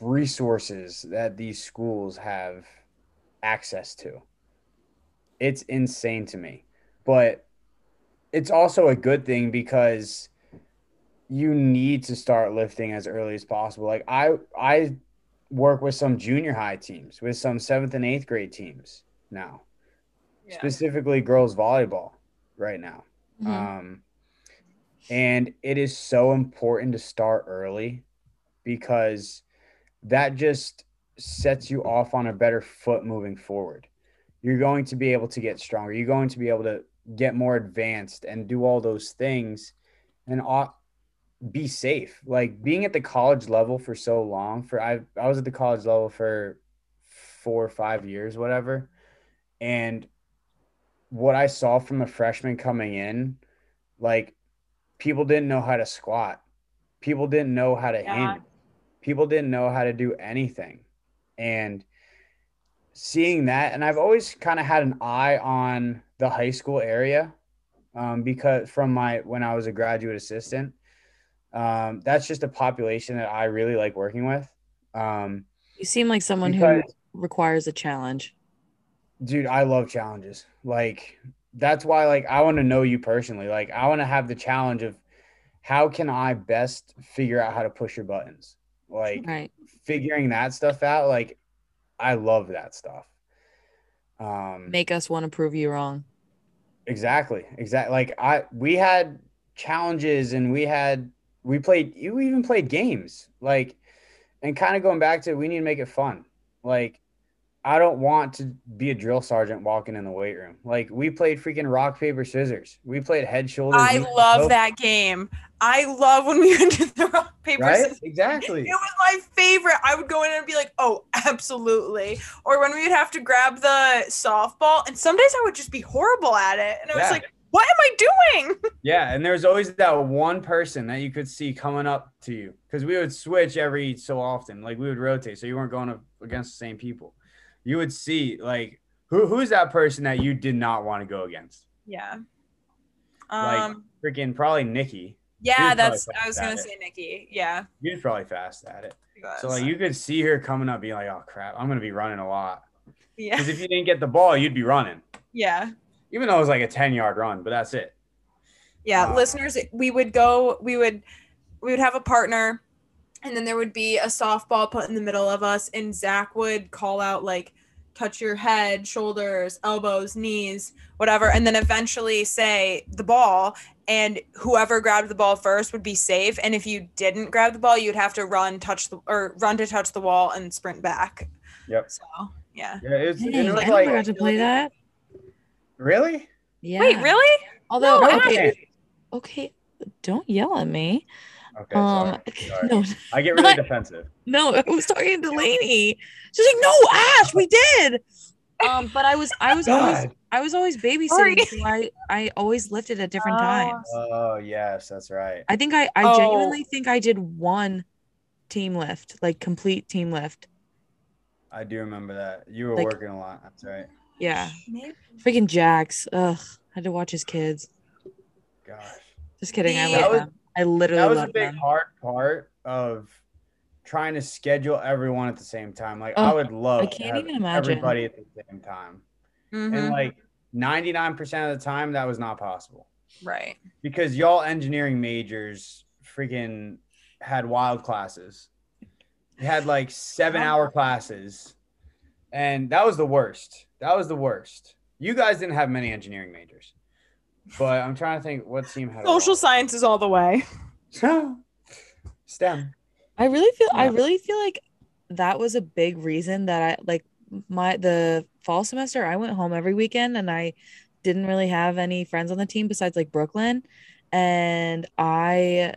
resources that these schools have access to. It's insane to me. But it's also a good thing because you need to start lifting as early as possible. Like I I work with some junior high teams, with some 7th and 8th grade teams now. Yeah. Specifically girls volleyball right now. Mhm. Um, and it is so important to start early because that just sets you off on a better foot moving forward. You're going to be able to get stronger. You're going to be able to get more advanced and do all those things and be safe. Like being at the college level for so long, for I I was at the college level for four or five years, whatever. And what I saw from a freshman coming in, like people didn't know how to squat. People didn't know how to Yeah. hinge. People didn't know how to do anything. And seeing that, and I've always kind of had an eye on the high school area um, because from my when I was a graduate assistant, um, that's just a population that I really like working with. Um, You seem like someone who requires a challenge. dude i love challenges like that's why like i want to know you personally like i want to have the challenge of how can i best figure out how to push your buttons like Right. figuring that stuff out like i love that stuff. Um Make us want to prove you wrong. exactly exactly like i we had challenges and we had we played you even played games like and kind of going back to we need to make it fun. Like i don't want to be a drill sergeant walking in the weight room. Like we played freaking rock paper scissors. We played head shoulders I love that game. I love when we went to the rock paper right scissors. exactly It was my favorite. I would go in and be like, "Oh, absolutely!" Or when we would have to grab the softball, and some days I would just be horrible at it, and I was like, "What am I doing?" Yeah, and there's always that one person that you could see coming up to you because we would switch every so often. Like we would rotate, so you weren't going up against the same people. You would see like who who's that person that you did not want to go against? Yeah. Like- Um. Freaking probably Nikki. Yeah, that's. I was gonna it. say Nikki. Yeah. Was probably fast at it. So like you could see her coming up, being like, "Oh crap, I'm gonna be running a lot." yeah. Because if you didn't get the ball, you'd be running, Yeah. even though it was like a ten yard run. But that's it. Yeah, Wow. listeners, we would go, we would, we would have a partner, and then there would be a softball put in the middle of us, and Zack would call out like, touch your head, shoulders, elbows, knees, whatever, and then eventually say the ball, and whoever grabbed the ball first would be safe, and if you didn't grab the ball, you'd have to run, touch the or run to touch the wall and sprint back. Yep. So yeah. Yeah, it's Dang, and it I was never like got to play that. really. Yeah. Wait, really? Although No, I okay, okay, Don't yell at me. Okay, um, sorry. sorry. no, I get really not- defensive. no, I was talking to Delaney. She's like, "No, Ash, we did." Um, but I was, I was always, I was always babysitting. Sorry. So I, I always lifted at different Oh. times. Oh yes, that's right. I think I, I Oh. genuinely think I did one team lift, like complete team lift. I do remember that. You were Like- working a lot. That's right. Yeah, Maybe. freaking Jax. Ugh, had to watch his kids. Gosh. Just kidding. I love That was- them. I literally That was a big them. hard part of trying to schedule everyone at the same time. Like I Oh, would love I can't even imagine. everybody at the same time. Mhm. And like 99% of the time that was not possible. right. Because y'all engineering majors freaking had wild classes. You had like seven hour classes. And that was the worst. That was the worst. You guys didn't have many engineering majors. But I'm trying to think what team had Social sciences all the way. So stem. I really feel I really feel like that was a big reason that I like my the fall semester I went home every weekend and I didn't really have any friends on the team besides like Brooklyn and I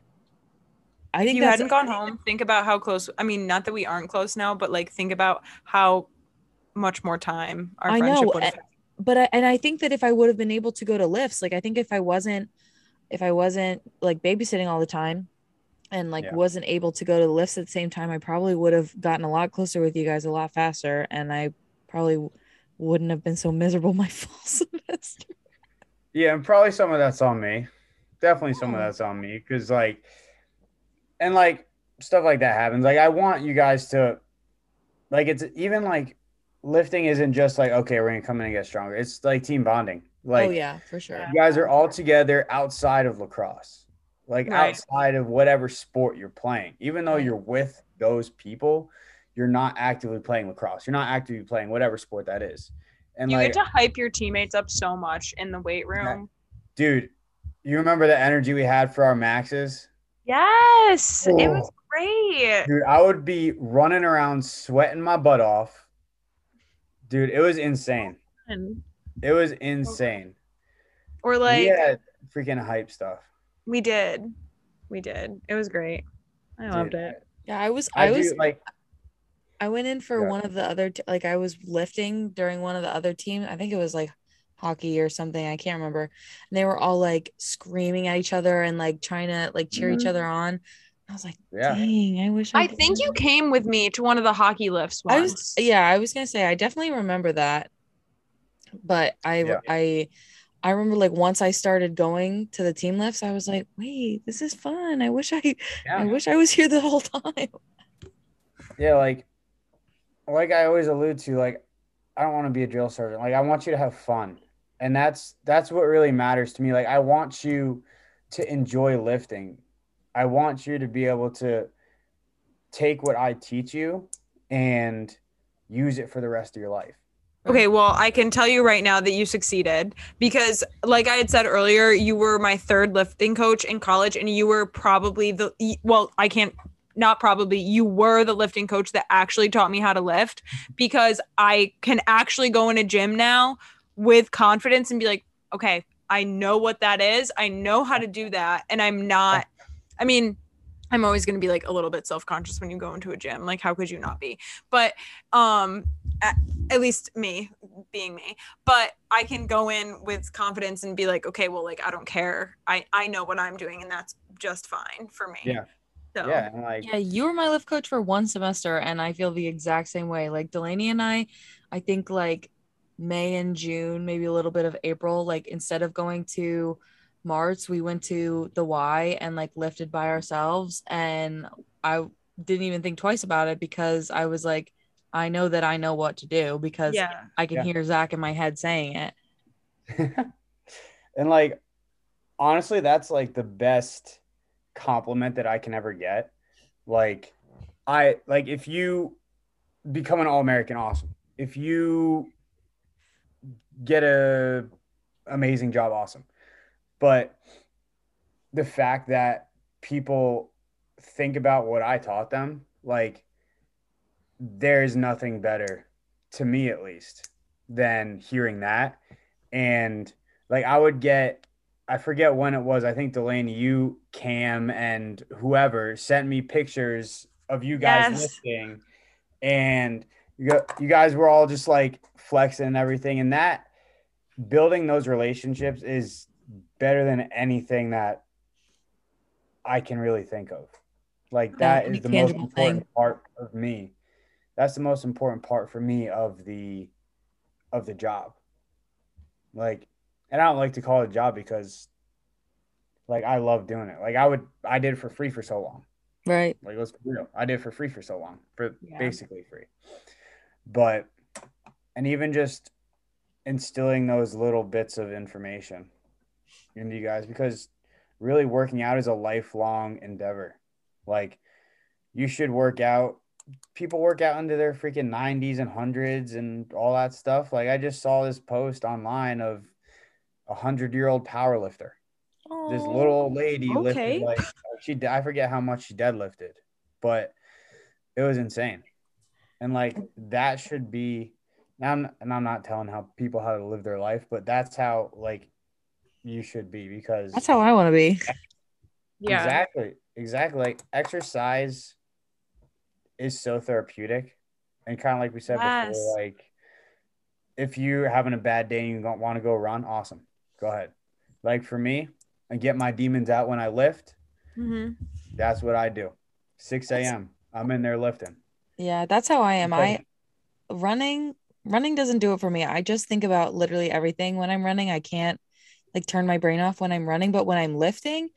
I think you hadn't gone home, think about how close. I mean, not that we aren't close now, but like think about how much more time our I friendship know, would eh, have. But I, and I think that if I would have been able to go to lifts, like I think if I wasn't if I wasn't like babysitting all the time and like Yeah. wasn't able to go to the lifts at the same time, I probably would have gotten a lot closer with you guys a lot faster and I probably wouldn't have been so miserable my fall semester. Yeah, and probably some of that's on me. Definitely some of that's on me because like, and like stuff like that happens. Like I want you guys to, like it's even like lifting isn't just like okay we're gonna come in and get stronger. It's like team bonding. Oh, like oh yeah, for sure. You guys are all together outside of lacrosse, like Right. outside of whatever sport you're playing. Even though you're with those people, you're not actively playing lacrosse. You're not actively playing whatever sport that is. And You like, get to hype your teammates up so much in the weight room. dude, you remember the energy we had for our maxes? Yes, it was Oh. great. Dude, I would be running around sweating my butt off. Dude, it was insane. It was insane. Or like we had freaking hype stuff. we did, we did. It was great. I loved it. Yeah, I was I, I, was do, like I went in for Yeah. one of the other t- like I was lifting during one of the other teams. I think it was like hockey or something. I can't remember. And they were all like screaming at each other and like trying to like cheer each Mhm. other on. I was like, yeah. dang, I wish I, I think you came with me to one of the hockey lifts I was yeah, I was gonna say I definitely remember that. But I Yeah. I I remember like once I started going to the team lifts, I was like, wait, this is fun. I wish I I wish I was here the whole time. Yeah, like like I always allude to, like I don't want to be a drill sergeant. Like I want you to have fun. And that's that's what really matters to me. Like I want you to enjoy lifting. I want you to be able to take what I teach you and use it for the rest of your life. Okay, well, I can tell you right now that you succeeded because, like I had said earlier, you were my third lifting coach in college, and you were probably the well, I can't not probably, you were the lifting coach that actually taught me how to lift because I can actually go in a gym now with confidence and be like, okay, I know what that is, I know how to do that, and I'm not, I mean, I'm always going to be like a little bit self-conscious when you go into a gym. Like, how could you not be? But, um, at, at least me being me but i can go in with confidence and be like okay well like i don't care i i know what i'm doing and that's just fine for me Yeah. so Yeah. Like Yeah, you were my lift coach for one semester, and I feel the exact same way. Like Delaney and I, I think like May and June, maybe a little bit of April, like instead of going to March, we went to the Y and like lifted by ourselves. And I didn't even think twice about it because I was like, I know that I know what to do because yeah I can Yeah. hear Zack in my head saying it. and like honestly that's like the best compliment that i can ever get like i like if you become an all-american awesome if you get a amazing job awesome but the fact that people think about what i taught them like there's nothing better to me at least than hearing that and like I would get I forget when it was. I think Delaney, you, Cam, and whoever sent me pictures of you guys Yes. lifting, and you you guys were all just like flexing and everything, and that building those relationships is better than anything that I can really think of. Like that is the most important thing. part of me. That's the most important part for me of the of the job. Like, and I don't like to call it a job because like I love doing it. Like I would I did it for free for so long. Right. Like let's be real. I did it for free for so long. For Yeah. basically free. But and even just instilling those little bits of information into you guys because really working out is a lifelong endeavor. Like you should work out. People work out into their freaking 90s and hundreds and all that stuff. Like I just saw this post online of a hundred year old power lifter. This oh, little old lady okay. lifted like she I forget how much she deadlifted, but it was insane. And like that should be now and I'm not telling how people how to live their life, but that's how like you should be because That's how I want to be. Yeah. Exactly. Exactly. Like exercise is so therapeutic. And kind of like we said Yes. before, like if you're having a bad day and you don't want to go run, awesome. Go ahead. Like for me, I get my demons out when I lift. hmm That's what I do. 6 a.m. I'm in there lifting. Yeah, that's how I am. I running running doesn't do it for me. I just think about literally everything when I'm running. I can't like turn my brain off when I'm running, but when I'm lifting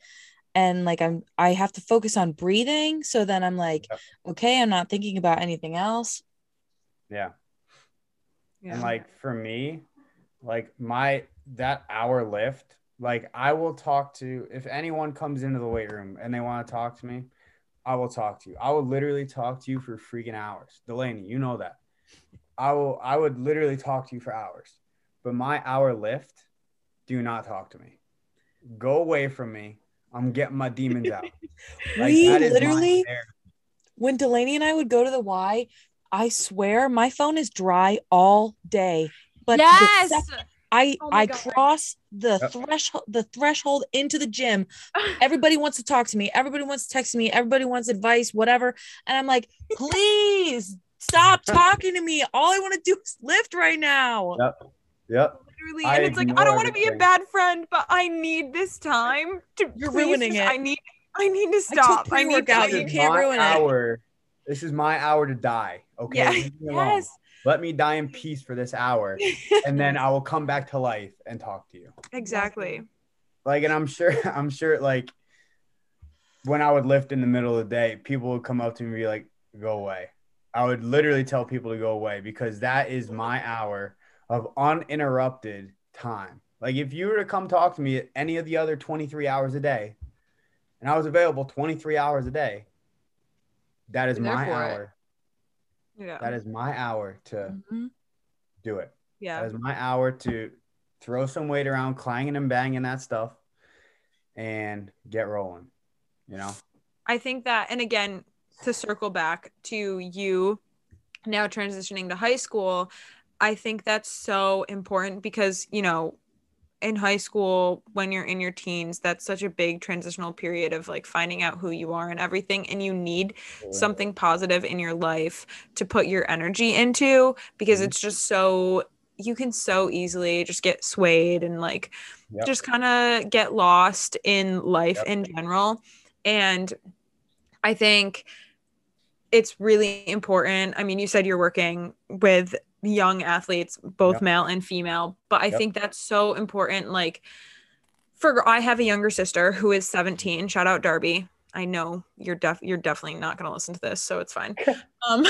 and like I'm I have to focus on breathing, so then I'm like, Yep. okay, I'm not thinking about anything else. Yeah. Yeah. And like for me, like my that hour lift, like I will talk to if anyone comes into the weight room and they want to talk to me, I will talk to you. I will literally talk to you for freaking hours. Delaney, you know that. I will I would literally talk to you for hours. But my hour lift, do not talk to me. Go away from me. I'm getting my demons out. Like, we that is literally when Delaney and I would go to the Y, I swear my phone is dry all day. But the yes. I Oh I God. cross the Yep. threshold the threshold into the gym. Everybody wants to talk to me. Everybody wants to text me. Everybody wants advice, whatever. And I'm like, please stop talking to me. All I want to do is lift right now. Yep. Yep. Literally, I and it's like I don't want to be a bad friend, but I need this time to. You're please ruining just- it. I need. I need to stop. I, need to. pre-workout. You can't my ruin it. This is my hour to die. Okay. Yeah. Leave alone. Yes. Let me die in peace for this hour, and then I will come back to life and talk to you. exactly. Like, and I'm sure, I'm sure, like, when I would lift in the middle of the day, people would come up to me and be like, "Go away." I would literally tell people to go away because that is my hour of uninterrupted time. Like, if you were to come talk to me at any of the other 23 hours a day, and I was available 23 hours a day, that is my for it. hour. Yeah. That is my hour to Mhm. do it. yeah. That is my hour to throw some weight around, clanging and banging that stuff, and get rolling. You know, I think that, and again, to circle back to you now transitioning to high school, I think that's so important because, you know, in high school, when you're in your teens, that's such a big transitional period of like finding out who you are and everything. And you need something positive in your life to put your energy into because Mhm. it's just so, you can so easily just get swayed and like Yep. just kind of get lost in life Yep. in general. And I think it's really important. I mean, you said you're working with young athletes, both Yep. male and female, but I Yep. think that's so important. Like, for I have a younger sister who is 17. Shout out Darby. I know you're def you're definitely not gonna listen to this, so it's fine. um,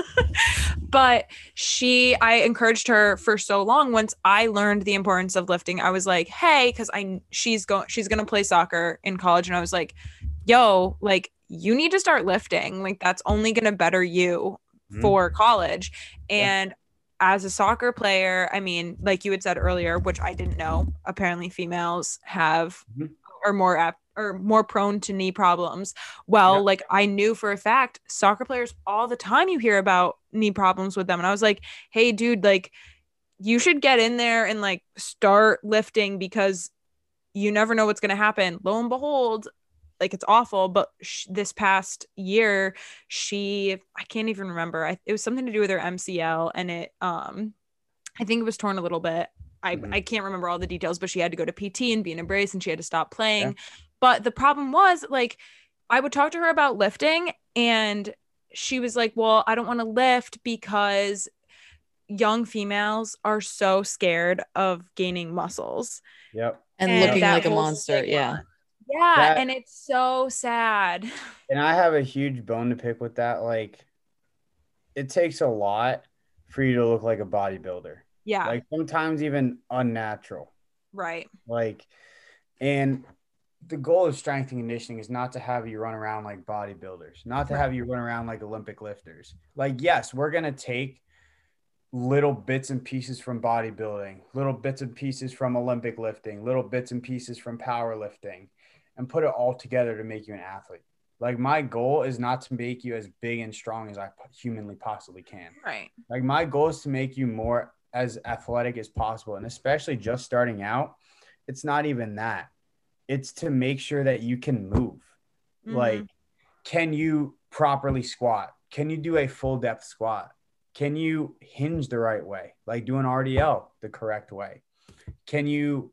but she, I encouraged her for so long. Once I learned the importance of lifting, I was like, hey, because I she's going she's gonna play soccer in college, and I was like, yo, like you need to start lifting. Like that's only gonna better you Mhm. for college. Yeah. And as a soccer player, I mean, like you had said earlier, which I didn't know, apparently females have Mhm. are more apt or more prone to knee problems. Well, Yeah. like I knew for a fact, soccer players all the time you hear about knee problems with them. And I was like, hey, dude, like you should get in there and like start lifting because you never know what's going to happen. Lo and behold, like it's awful, but sh- this past year, she, I can't even remember. I, it was something to do with her MCL and it, um, I think it was torn a little bit. I, Mhm. I can't remember all the details, but she had to go to PT and be in a brace and she had to stop playing. But the problem was like, I would talk to her about lifting and she was like, Well, I don't want to lift because young females are so scared of gaining muscles. Yep. and, And looking like a monster. stigma. Yeah. Yeah. That- and it's so sad. And I have a huge bone to pick with that. Like, it takes a lot for you to look like a bodybuilder. Yeah. Like sometimes even unnatural. right. Like, and the goal of strength and conditioning is not to have you run around like bodybuilders, not to have you run around like Olympic lifters. Like, yes, we're gonna take little bits and pieces from bodybuilding, little bits and pieces from Olympic lifting, little bits and pieces from powerlifting, and put it all together to make you an athlete. Like, my goal is not to make you as big and strong as I humanly possibly can. Right. Like my goal is to make you more as athletic as possible. And especially just starting out, it's not even that. It's to make sure that you can move. Mhm. Like, can you properly squat? Can you do a full depth squat? Can you hinge the right way? Like do an RDL the correct way? Can you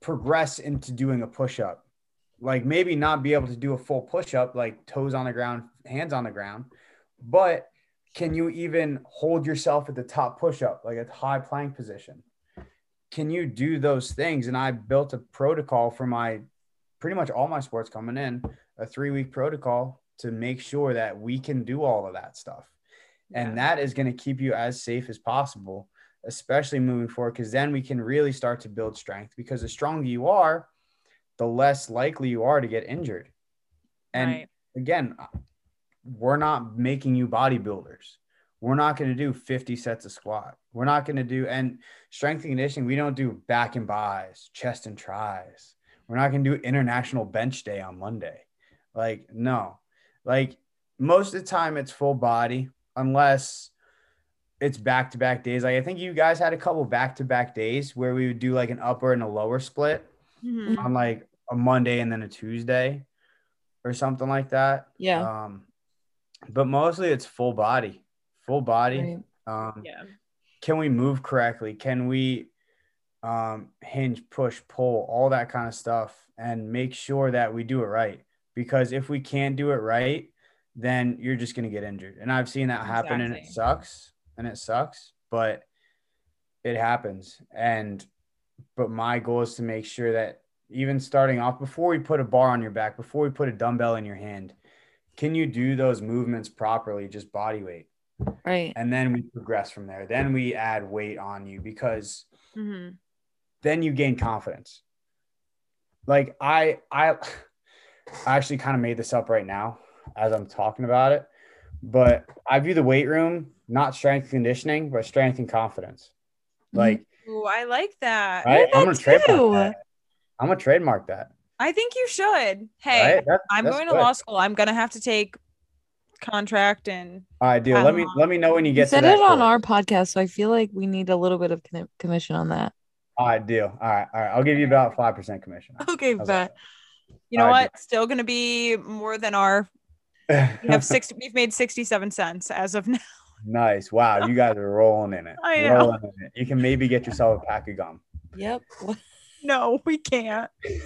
progress into doing a push up? Like maybe not be able to do a full push up, like toes on the ground, hands on the ground, but can you even hold yourself at the top push up, like a high plank position? Can you do those things? And I built a protocol for my pretty much all my sports coming in, a three week protocol to make sure that we can do all of that stuff. And that is going to keep you as safe as possible, especially moving forward, because then we can really start to build strength. Because the stronger you are, the less likely you are to get injured. And Right. again, we're not making you bodybuilders. We're not going to do 50 sets of squat. We're not going to do, and strength and conditioning, we don't do back and bis, chest and tris. We're not going to do international bench day on Monday. Like, no. Like, most of the time it's full body, unless it's back to back days. Like, I think you guys had a couple back to back days where we would do like an upper and a lower split Mhm. on like a Monday and then a Tuesday or something like that. Yeah. Um, but mostly it's full body, full body. Right. Um, Yeah. Can we move correctly? Can we um, hinge, push, pull, all that kind of stuff, and make sure that we do it right? Because if we can't do it right, then you're just going to get injured. And I've seen that happen, and it sucks, and it sucks, but it happens. And but my goal is to make sure that even starting off before we put a bar on your back, before we put a dumbbell in your hand, can you do those movements properly, just body weight? Right. And then we progress from there. Then we add weight on you because Mhm. then you gain confidence. Like I I I actually kind of made this up right now as I'm talking about it, but I view the weight room not strength conditioning, but strength and confidence. Like Ooh, I like that. right? I'm gonna trademark that. I'm gonna trademark that. I think you should. Hey, right? That- I'm that's going to law school. I'm gonna have to take contract and All right, deal. Let me let me know when you You get to said that it on our podcast, so I feel like we need a little bit of commission on that. All right, deal. All right, all right. I'll give you about five percent commission. okay, How's but you know All right, what? Still gonna be more than our. We have six. we've made sixty-seven cents as of now. Nice. Wow, you guys are rolling in it. I know. Rolling in it. You can maybe get yourself a pack of gum. Yep. No, we can't. You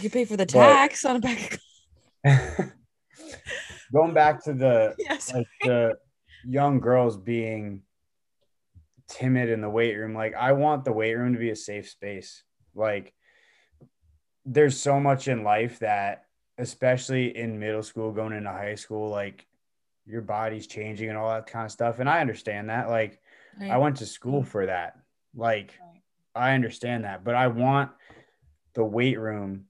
can pay for the But- tax on a back. Going back to the Yes. like the young girls being timid in the weight room like i want the weight room to be a safe space like there's so much in life that especially in middle school going into high school like your body's changing and all that kind of stuff and i understand that like i went to school for that like i understand that but i want the weight room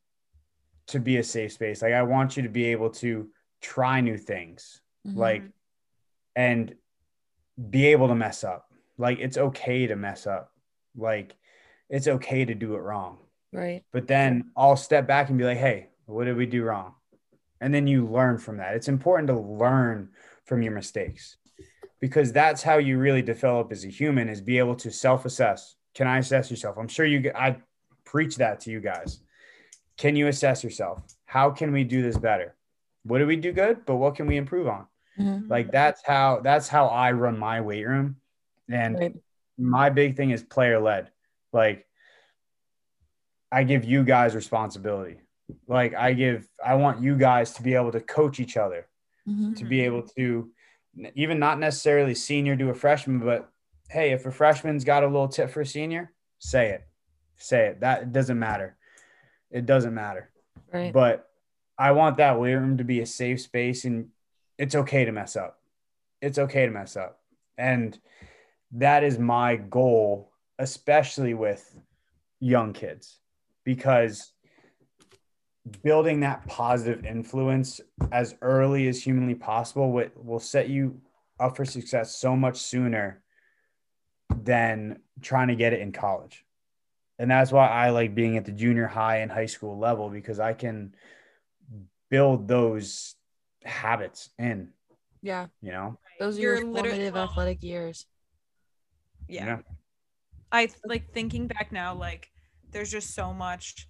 to be a safe space like i want you to be able to try new things Mhm. like and be able to mess up like it's okay to mess up like it's okay to do it wrong. Right. but then i'll step back and be like hey what did we do wrong? And then you learn from that. It's important to learn from your mistakes because that's how you really develop as a human is be able to self-assess can i assess yourself i'm sure you i preach that to you guys. Can you assess yourself? How can we do this better? What do we do good, but what can we improve on? Mhm. Like that's how that's how I run my weight room. And Right. my big thing is player led. Like I give you guys responsibility. Like I give I want you guys to be able to coach each other, To be mm-hmm. able to even not necessarily senior to a freshman, but hey, if a freshman's got a little tip for a senior, say it. Say it. That it doesn't matter. It doesn't matter Right. but I want that weight room to be a safe space and it's okay to mess up. It's okay to mess up. And that is my goal, especially with young kids, because building that positive influence as early as humanly possible will, will set you up for success so much sooner than trying to get it in college. And that's why I like being at the junior high and high school level because I can build those habits in, Yeah. you know? Those are You're your literally- formative athletic years. yeah. I like thinking back now, like there's just so much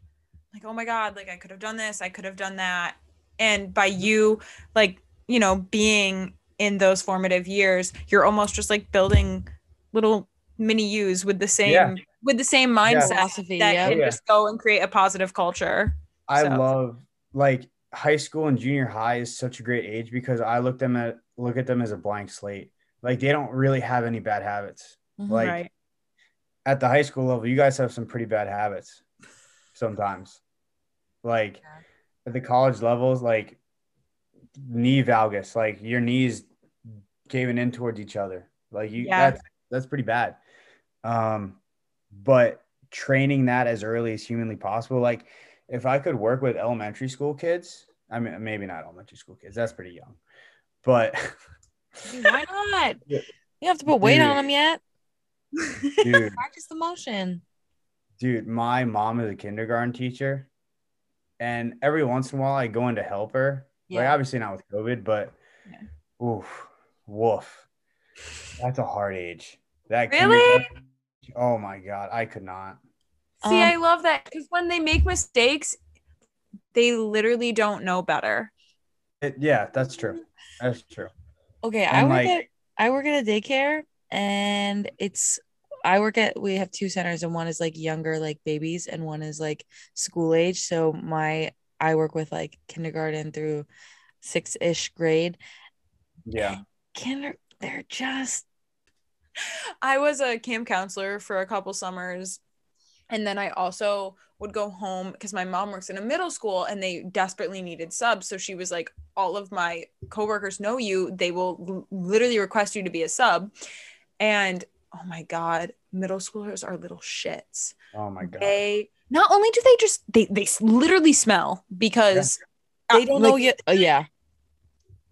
like, oh my God, like I could have done this, I could have done that. And by you, like, you know, being in those formative years, you're almost just like building little mini yous with the same Yeah. with the same mindset Philosophy, that yeah. can Yeah. just go and create a positive culture. I So- love like high school and junior high is such a great age because I look them at look at them as a blank slate. Like they don't really have any bad habits. Mhm. Like right. at the high school level, you guys have some pretty bad habits sometimes. Like Yeah. at the college levels, like knee valgus, like your knees caving in towards each other. Like you Yeah. that's that's pretty bad. Um, but training that as early as humanly possible, like if I could work with elementary school kids, I mean maybe not elementary school kids, that's pretty young. But Why not? You have to put weight on them yet? dude, Practice the motion. dude, my mom is a kindergarten teacher, and every once in a while I go in to help her. Yeah. Like obviously not with COVID, but oof, woof. That's a hard age. That Really? kindergarten- Oh my god, I could not. See, Um, I love that because when they make mistakes, they literally don't know better. It, yeah, that's true. That's true. Okay, I work like- at I work at a daycare and it's I work at we have two centers and one is like younger like babies and one is like school age. So my I work with like kindergarten through six ish grade. Yeah. Kinder they're just I was a camp counselor for a couple summers. And then I also would go home because my mom works in a middle school and they desperately needed subs. So she was like, All of my coworkers know you. They will l- literally request you to be a sub. And oh my God, middle schoolers are little shits. Oh my god. They not only do they just, they, they literally smell because they don't like, know yet. Oh yeah.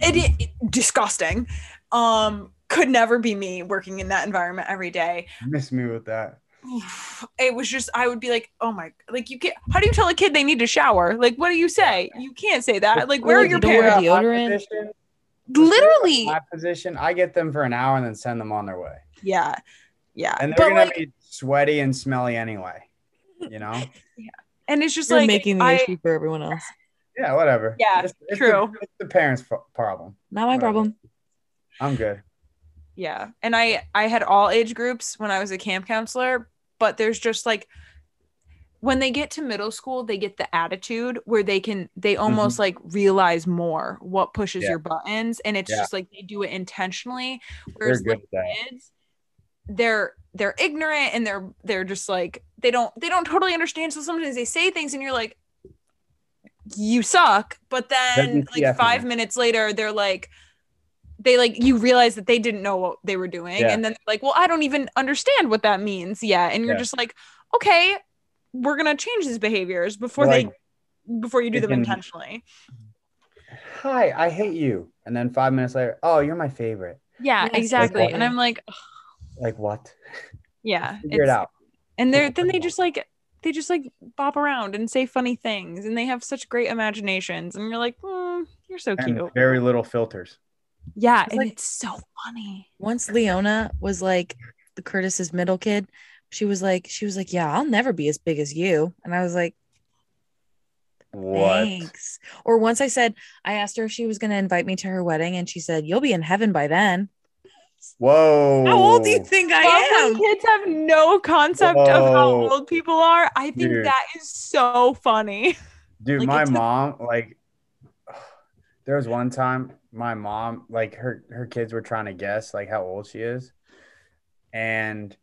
it, it- disgusting. Um, could never be me working in that environment every day. Miss me with that. it was just I would be like, oh my, like you can't. How do you tell a kid they need to shower? Like, what do you say? You can't say that. Like, where are your you don't wear parents? deodorant? Literally, my position, I get them for an hour and then send them on their way. Yeah, yeah. And they're but gonna like, be sweaty and smelly anyway. You know? yeah, and it's just You're like making the I, issue for everyone else. Yeah, whatever. Yeah, it's, it's true. The, it's the parents' problem. Not my Whatever. problem. I'm good. yeah, and I I had all age groups when I was a camp counselor, but there's just like when they get to middle school, they get the attitude where they can they almost like realize more what pushes Mm-hmm. Yeah. your buttons, and it's Yeah. just like they do it intentionally. Whereas good like, kids they're they're ignorant and they're they're just like they don't they don't totally understand so sometimes they say things and you're like you suck but then WTF, like five man. minutes later they're like they like you realize that they didn't know what they were doing Yeah. and then like well i don't even understand what that means yet and you're Yeah. just like okay we're gonna change these behaviors before Like, they before you do them can- intentionally Hi, I hate you. And then five minutes later, oh, you're my favorite. yeah Yes, exactly exactly. and i'm like Like what? yeah Figure it out. and they're then they just like they just like bop around and say funny things and they have such great imaginations and you're like mm, you're so And cute very little filters. yeah It's and like- it's so funny Once Leona was like the Curtis's middle kid, she was like, she was like, yeah, I'll never be as big as you. And I was like, What? thanks. Or once I said, I asked her if she was going to invite me to her wedding, and she said, you'll be in heaven by then. Whoa. How old do you think I Well, am? kids have no concept of how old people are. I think Dude. that is so funny. Dude, Like, my it took- mom, like, there was one time my mom, like, her her kids were trying to guess like how old she is, and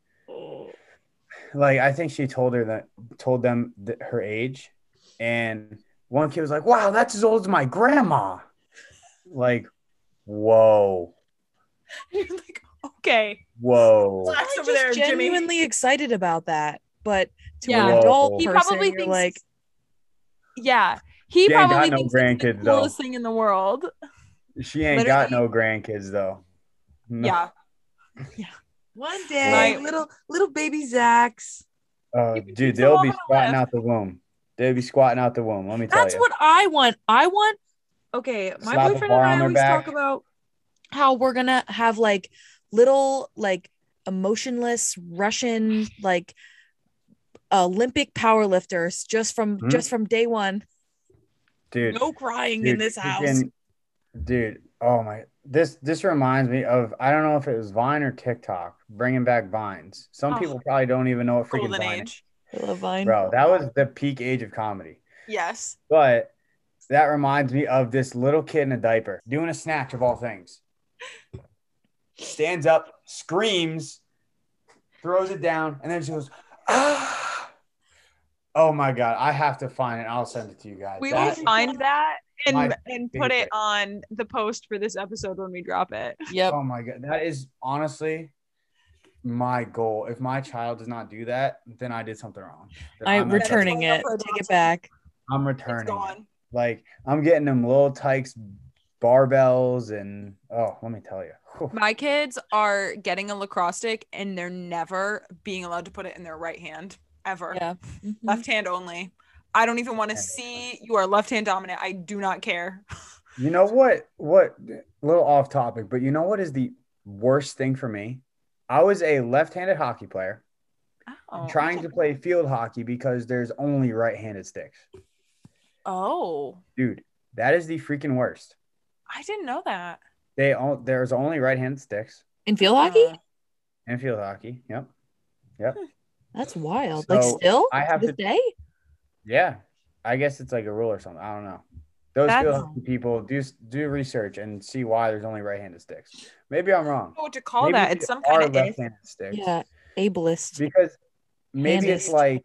like I think she told her that told them that her age, and one kid was like, "Wow, that's as old as my grandma." Like, whoa, You're like, okay. whoa. Relax I'm over just there, Jimmy. genuinely excited about that. But to Yeah. an adult Whoa. He person, probably you're thinks like, Yeah. He She ain't probably got no thinks it's the grandkids, though. thing in the world. She ain't got no grandkids though. No. Yeah. one day, Right. little little baby Zack's. Oh, uh, dude, they'll be squatting out the womb. They'll be squatting out the womb. Let me tell That's you. That's what I want. I want. Okay, my Slap boyfriend and I always back. talk about how we're gonna have like little like emotionless Russian like Olympic powerlifters just from Hmm? just from day one. dude. No crying in this house. freaking- Dude, oh my, this this reminds me of I don't know if it was Vine or TikTok, bringing back Vines. Some Oh. people probably don't even know what freaking Golden Vine age. I love Vine. is. Bro, that was the peak age of comedy. Yes. But that reminds me of this little kid in a diaper doing a snatch of all things. Stands up, screams, throws it down, and then she goes, ah. Oh my god, I have to find it. I'll send it to you guys. We That- will find that and and put it on the post for this episode when we drop it. Yep. Oh my god, that is honestly my goal. If my child does not do that, then I did something wrong. Then I'm returning it. Take it back. I'm returning. it. gone. Like I'm getting them little tykes barbells and oh, let me tell you. My kids are getting a lacrosse stick and they're never being allowed to put it in their right hand ever. Yeah. Mhm. Left hand only. I don't even want to see you are left hand dominant. I do not care. You know what? What a little off topic, but you know what is the worst thing for me? I was a left-handed hockey player Oh, trying to play field hockey because there's only right-handed sticks. Oh, Dude, that is the freaking worst. I didn't know that. They all there's only right-handed sticks In field hockey? Uh, in field hockey. Yep. Yep. That's wild. like still? I have this to- day? Yeah, I guess it's like a rule or something. I don't know. Those That's- field hockey people do do research and see why there's only right-handed sticks. Maybe I'm wrong. I don't what to call Maybe that. It's some kind of if. left-handed sticks. Yeah. Ableist. Because maybe it's like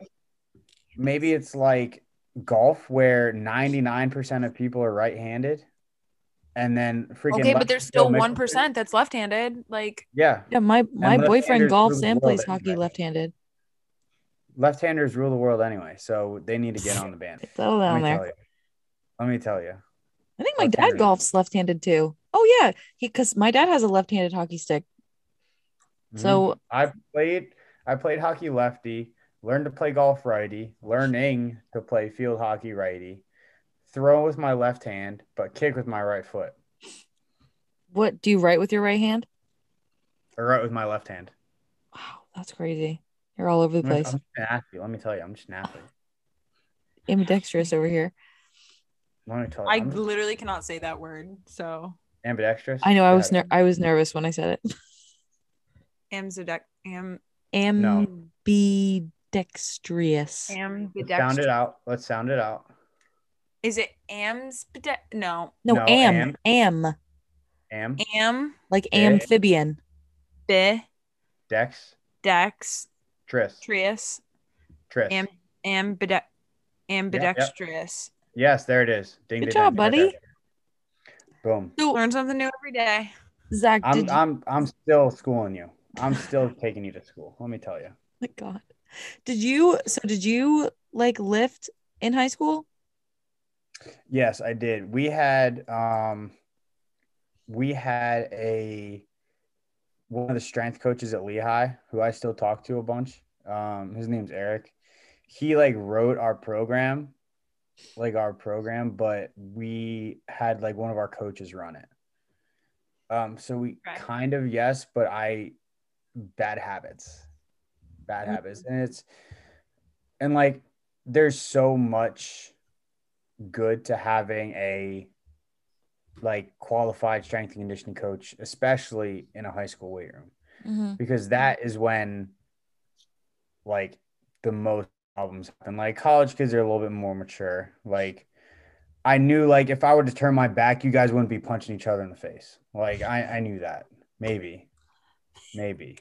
maybe it's like golf where 99% of people are right-handed, and then freaking Okay, but there's still one percent that's left-handed. Like, Yeah, Yeah, my my boyfriend rule golfs and plays hockey anyway. left-handed. left-handers rule the world anyway, so they need to get on the band. Settle Let down me there. tell you. Let me tell you. I think my dad golfs left-handed too. Oh yeah, he because my dad has a left-handed hockey stick. Mhm. So I played I played hockey lefty, learned to play golf righty, learning to play field hockey righty, throw with my left hand, but kick with my right foot. what do you write with your right hand? Or right with my left hand. Wow, that's crazy. You're all over the I'm, I'm place. just. Let me tell you, I'm just an. Ambidextrous over here. Let me tell you, I I'm just literally cannot say that word. So, ambidextrous. I know I was ner- I was nervous when I said it. amzidec, am, Ambidextrous. Let's ambidextrous. sound it out. Let's sound it out. Is it amsbidex? No, No, No, am, am, Am am like Yeah. amphibian. bidex dex Dex. tris trius tris. am ambide ambidextrous. yes, there it is. Ding, Good ding, job, ding. buddy. Boom. So Learn something new every day. Zack, I'm did you- I'm I'm still schooling you. I'm still taking you to school. Let me tell you. my God. Did you so did you like lift in high school? Yes, I did. We had um we had a one of the strength coaches at Lehigh who I still talk to a bunch. Um his name's Eric. He like wrote our program, like our program, but we had like one of our coaches run it. Um so we Okay. kind of yes, but I bad habits. bad habits. And it's and like there's so much good to having a like qualified strength and conditioning coach, especially in a high school weight room, Mhm. because that is when like the most problems happen. Like college kids are a little bit more mature. Like I knew like if I were to turn my back, you guys wouldn't be punching each other in the face. Like I, I knew that. Maybe. Maybe.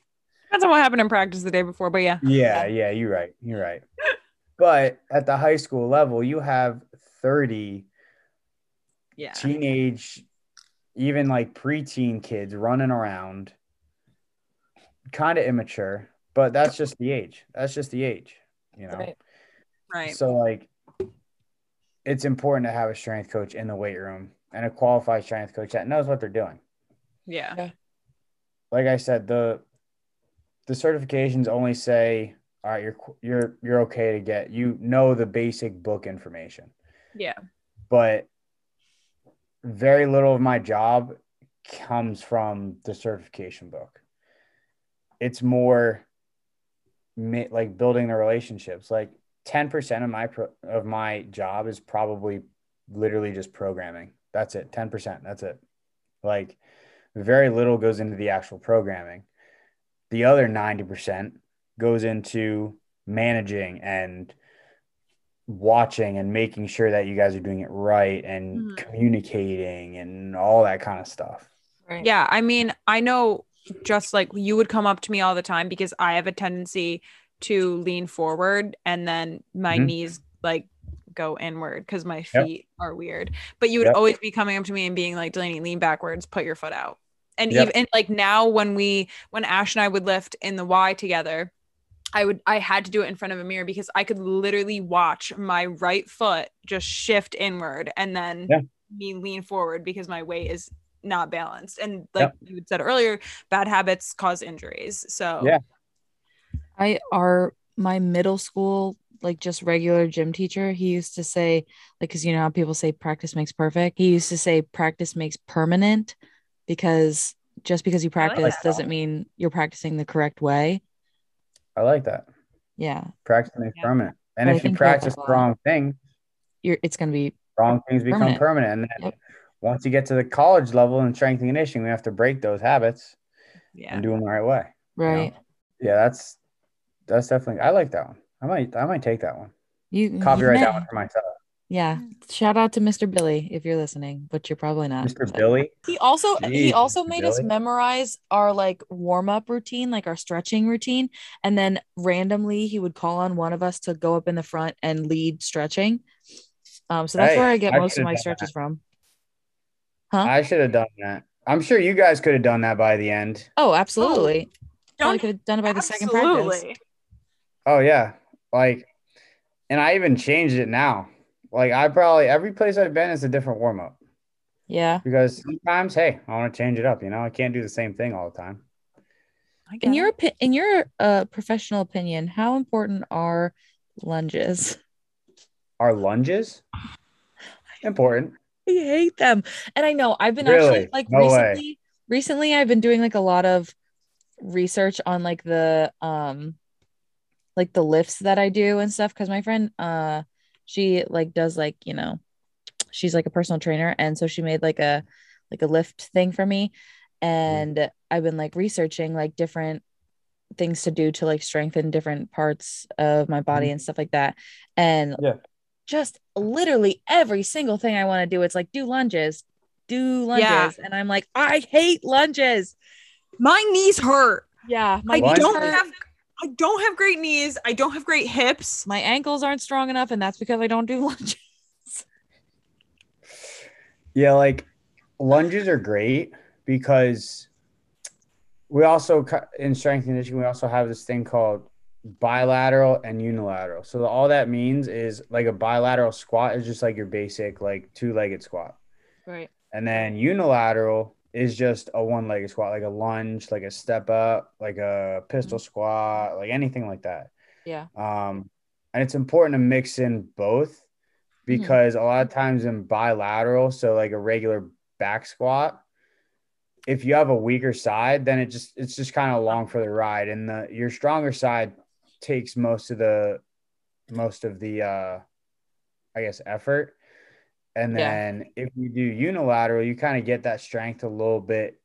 That's what happened in practice the day before, but yeah. Yeah, yeah, you're right. You're right. But at the high school level, you have 30 Yeah. teenage, even like preteen kids running around, kind of immature, but that's just the age. That's just the age, you know? Right. Right. So, like, it's important to have a strength coach in the weight room and a qualified strength coach that knows what they're doing. Yeah. Like I said, the the certifications only say, all right, you're you're you're okay to get. You know the basic book information. Yeah. but very little of my job comes from the certification book. It's more like building the relationships. Like 10% of my pro- of my job is probably literally just programming. That's it. 10%. That's it. Like very little goes into the actual programming. The other 90% goes into managing and watching and making sure that you guys are doing it right and Mhm. communicating and all that kind of stuff. Right. Yeah. I mean, I know just like you would come up to me all the time because I have a tendency to lean forward and then my Mhm. knees like go inward because my Yep. feet are weird. But you would Yep. always be coming up to me and being like, Delaney, lean backwards, put your foot out. And Yep. even and like now when we when Ash and I would lift in the Y together, I would I had to do it in front of a mirror because I could literally watch my right foot just shift inward and then Yeah. me lean forward because my weight is not balanced. And like you had said earlier, bad habits cause injuries. So Yeah. I our my middle school like just regular gym teacher he used to say like because you know how people say practice makes perfect he used to say practice makes permanent because just because you I like practice doesn't mean you're practicing the correct way I like that. yeah Practice makes Yeah. permanent. And But if you think you have to practice the wrong thing, you're it's going to be wrong things become Permanent. permanent. And then Yep. once you get to the college level in strength and conditioning, we have to break those habits yeah. and do them the right way. right Yeah, that's that's definitely I like that one. I might I might take that one. you you Copyright that one for myself. Yeah shout out to mr billy if you're listening but you're probably not Mr. so. Billy. He also he also Mr. made us memorize our like warm up routine, like our stretching routine, and then randomly he would call on one of us to go up in the front and lead stretching. Um, so that's Hey, where I get I most of my stretches that. from. Huh? I should have done that. I'm sure you guys could have done that by the end. Oh, absolutely. Probably Don't- could have done it by the second practice. Absolutely. Oh yeah. Like and I even changed it now. Like I probably every place I've been is a different warm up Yeah. because sometimes, hey, I want to change it up. You know, I can't do the same thing all the time. In your it. opi- in your uh professional opinion, how important are lunges? Are lunges important. I hate them. And I know I've been Really? actually like No way. recently recently I've been doing like a lot of research on like the um like the lifts that I do and stuff cuz my friend uh she like does like, you know, she's like a personal trainer and so she made like a like a lift thing for me and I've been like researching like different things to do to like strengthen different parts of my body mm-hmm. and stuff like that. And Yeah. just literally every single thing I want to do, it's like do lunges, do lunges. Yeah. And I'm like, I hate lunges. My knees hurt. Yeah. My I knees don't hurt. have I don't have great knees. I don't have great hips. my ankles aren't strong enough, and that's because I don't do lunges. Yeah, like lunges are great because we also in strength conditioning we also have this thing called bilateral and unilateral. So all that means is like a bilateral squat is just like your basic like two-legged squat. Right. And then unilateral is just a one-legged squat, like a lunge, like a step up, like a pistol squat, like anything like that. Yeah. Um, and it's important to mix in both because a lot of times in bilateral, so like a regular back squat, if you have a weaker side, then it just it's just kind of long for the ride. And the your stronger side takes most of the most of the uh I guess effort. And Yeah. then if you do unilateral, you kind of get that strength a little bit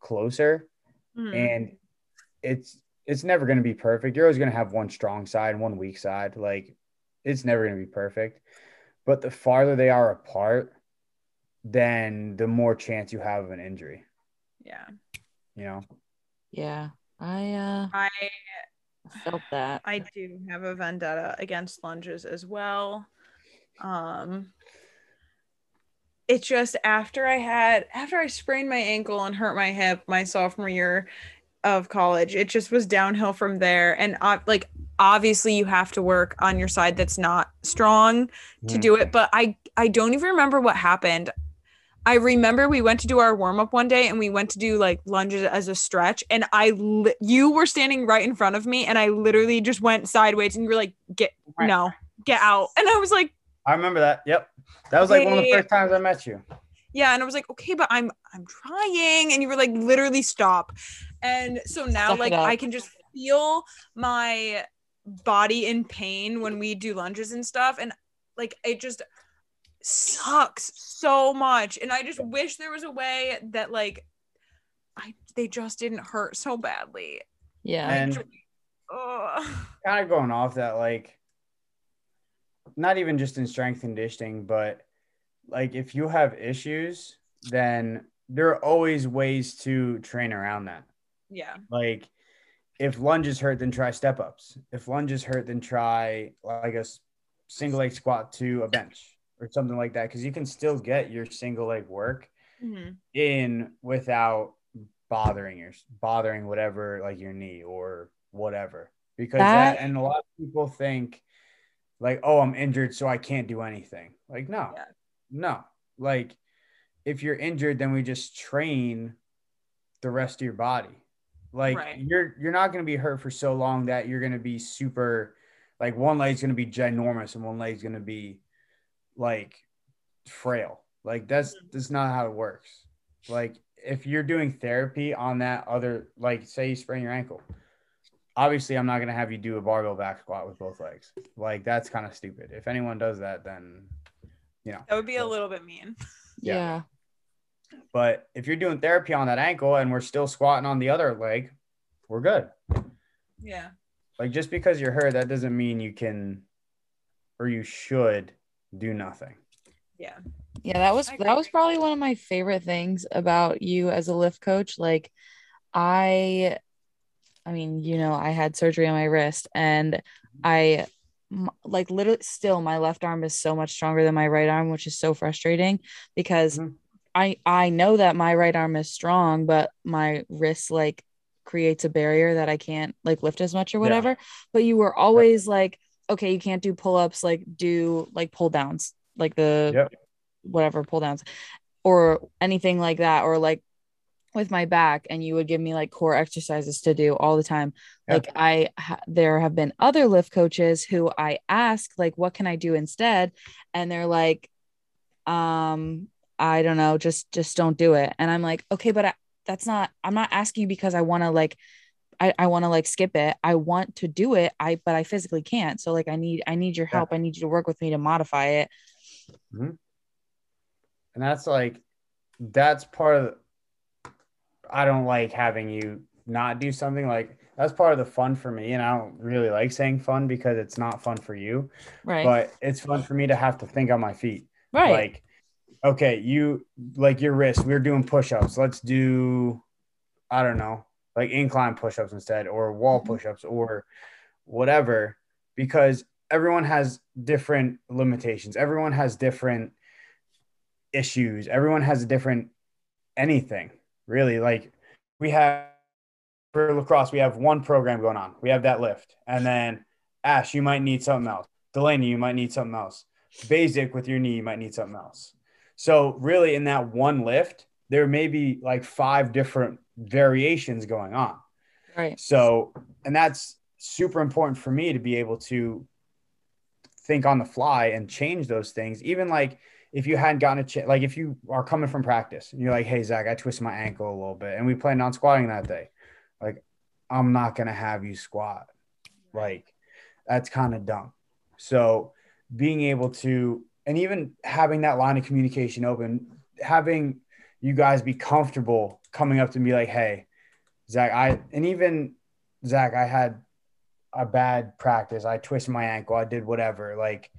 closer Mhm. and it's it's never going to be perfect. You're always going to have one strong side and one weak side. Like it's never going to be perfect. But the farther they are apart, then the more chance you have of an injury, yeah. you know. Yeah. I uh I felt that. I do have a vendetta against lunges as well. Um it's just after I had after I sprained my ankle and hurt my hip my sophomore year of college, it just was downhill from there. And uh, like obviously you have to work on your side that's not strong to Mhm. do it, but I I don't even remember what happened. I remember we went to do our warm up one day and we went to do like lunges as a stretch and I li- you were standing right in front of me and I literally just went sideways and you were like get Right. no get out and I was like I remember that. Yep. That was like one of the first times I met you. yeah and I was like okay but I'm I'm trying and you were like literally stop and so now Suck like. I can just feel my body in pain when we do lunges and stuff and like it just sucks so much and I just wish there was a way that like I they just didn't hurt so badly Yeah. And Ugh. kind of going off that, like, not even just in strength conditioning, but like if you have issues, then there are always ways to train around that. yeah Like, if lunges hurt, then try step ups. If lunges hurt, then try like a single leg squat to a bench or something like that. Cause you can still get your single leg work Mhm. in without bothering your bothering whatever like your knee or whatever because that, That- and a lot of people think like oh i'm injured so i can't do anything. Like no Yeah. no. Like if you're injured then we just train the rest of your body. Like Right. you're you're not going to be hurt for so long that you're going to be super like one leg's going to be ginormous and one leg's going to be like frail. Like that's mm-hmm. that's not how it works. Like if you're doing therapy on that other like say you sprain your ankle obviously i'm not going to have you do a barbell back squat with both legs. Like that's kind of stupid. If anyone does that then you know. That would be a little bit mean. Yeah. yeah. but if you're doing therapy on that ankle and we're still squatting on the other leg we're good. Yeah. Like just because you're hurt that doesn't mean you can or you should do nothing. Yeah. Yeah, that was that was probably one of my favorite things about you as a lift coach. Like I I mean, you know, I had surgery on my wrist and I like literally still my left arm is so much stronger than my right arm, which is so frustrating because Mhm. I I know that my right arm is strong, but my wrist like creates a barrier that I can't like lift as much or Yeah. whatever. But you were always like, okay, you can't do pull-ups, like do like pull downs, like the Yep. whatever pull downs or anything like that or like with my back and you would give me like core exercises to do all the time Yeah. like i ha- there have been other lift coaches who i ask like what can i do instead and they're like um i don't know just just don't do it and i'm like okay but I, that's not i'm not asking you because i want to like I, I want to like skip it. I want to do it. I but I physically can't. So like I need I need your Yeah. help. I need you to work with me to modify it. and that's like that's part of i don't like having you not do something like that's part of the fun for me and i don't really like saying fun because it's not fun for you Right. but it's fun for me to have to think on my feet right. like okay you like your wrist we're doing push-ups let's do i don't know like incline push-ups instead or wall Mhm. push-ups or whatever because everyone has different limitations everyone has different issues everyone has a different anything really like we have for lacrosse we have one program going on. We have that lift. And then ash you might need something else. Delaney you might need something else. Basic with your knee you might need something else. So really in that one lift there may be like five different variations going on. Right. so, and that's super important for me to be able to think on the fly and change those things. Even like if you hadn't gotten a chance, like if you are coming from practice and you're like, hey, Zack, I twisted my ankle a little bit and we planned on squatting that day. Like, I'm not going to have you squat. Like that's kind of dumb. So being able to and even having that line of communication open, having you guys be comfortable coming up to me like, hey, Zack, I and even Zack, I had a bad practice. I twisted my ankle. I did whatever. Like,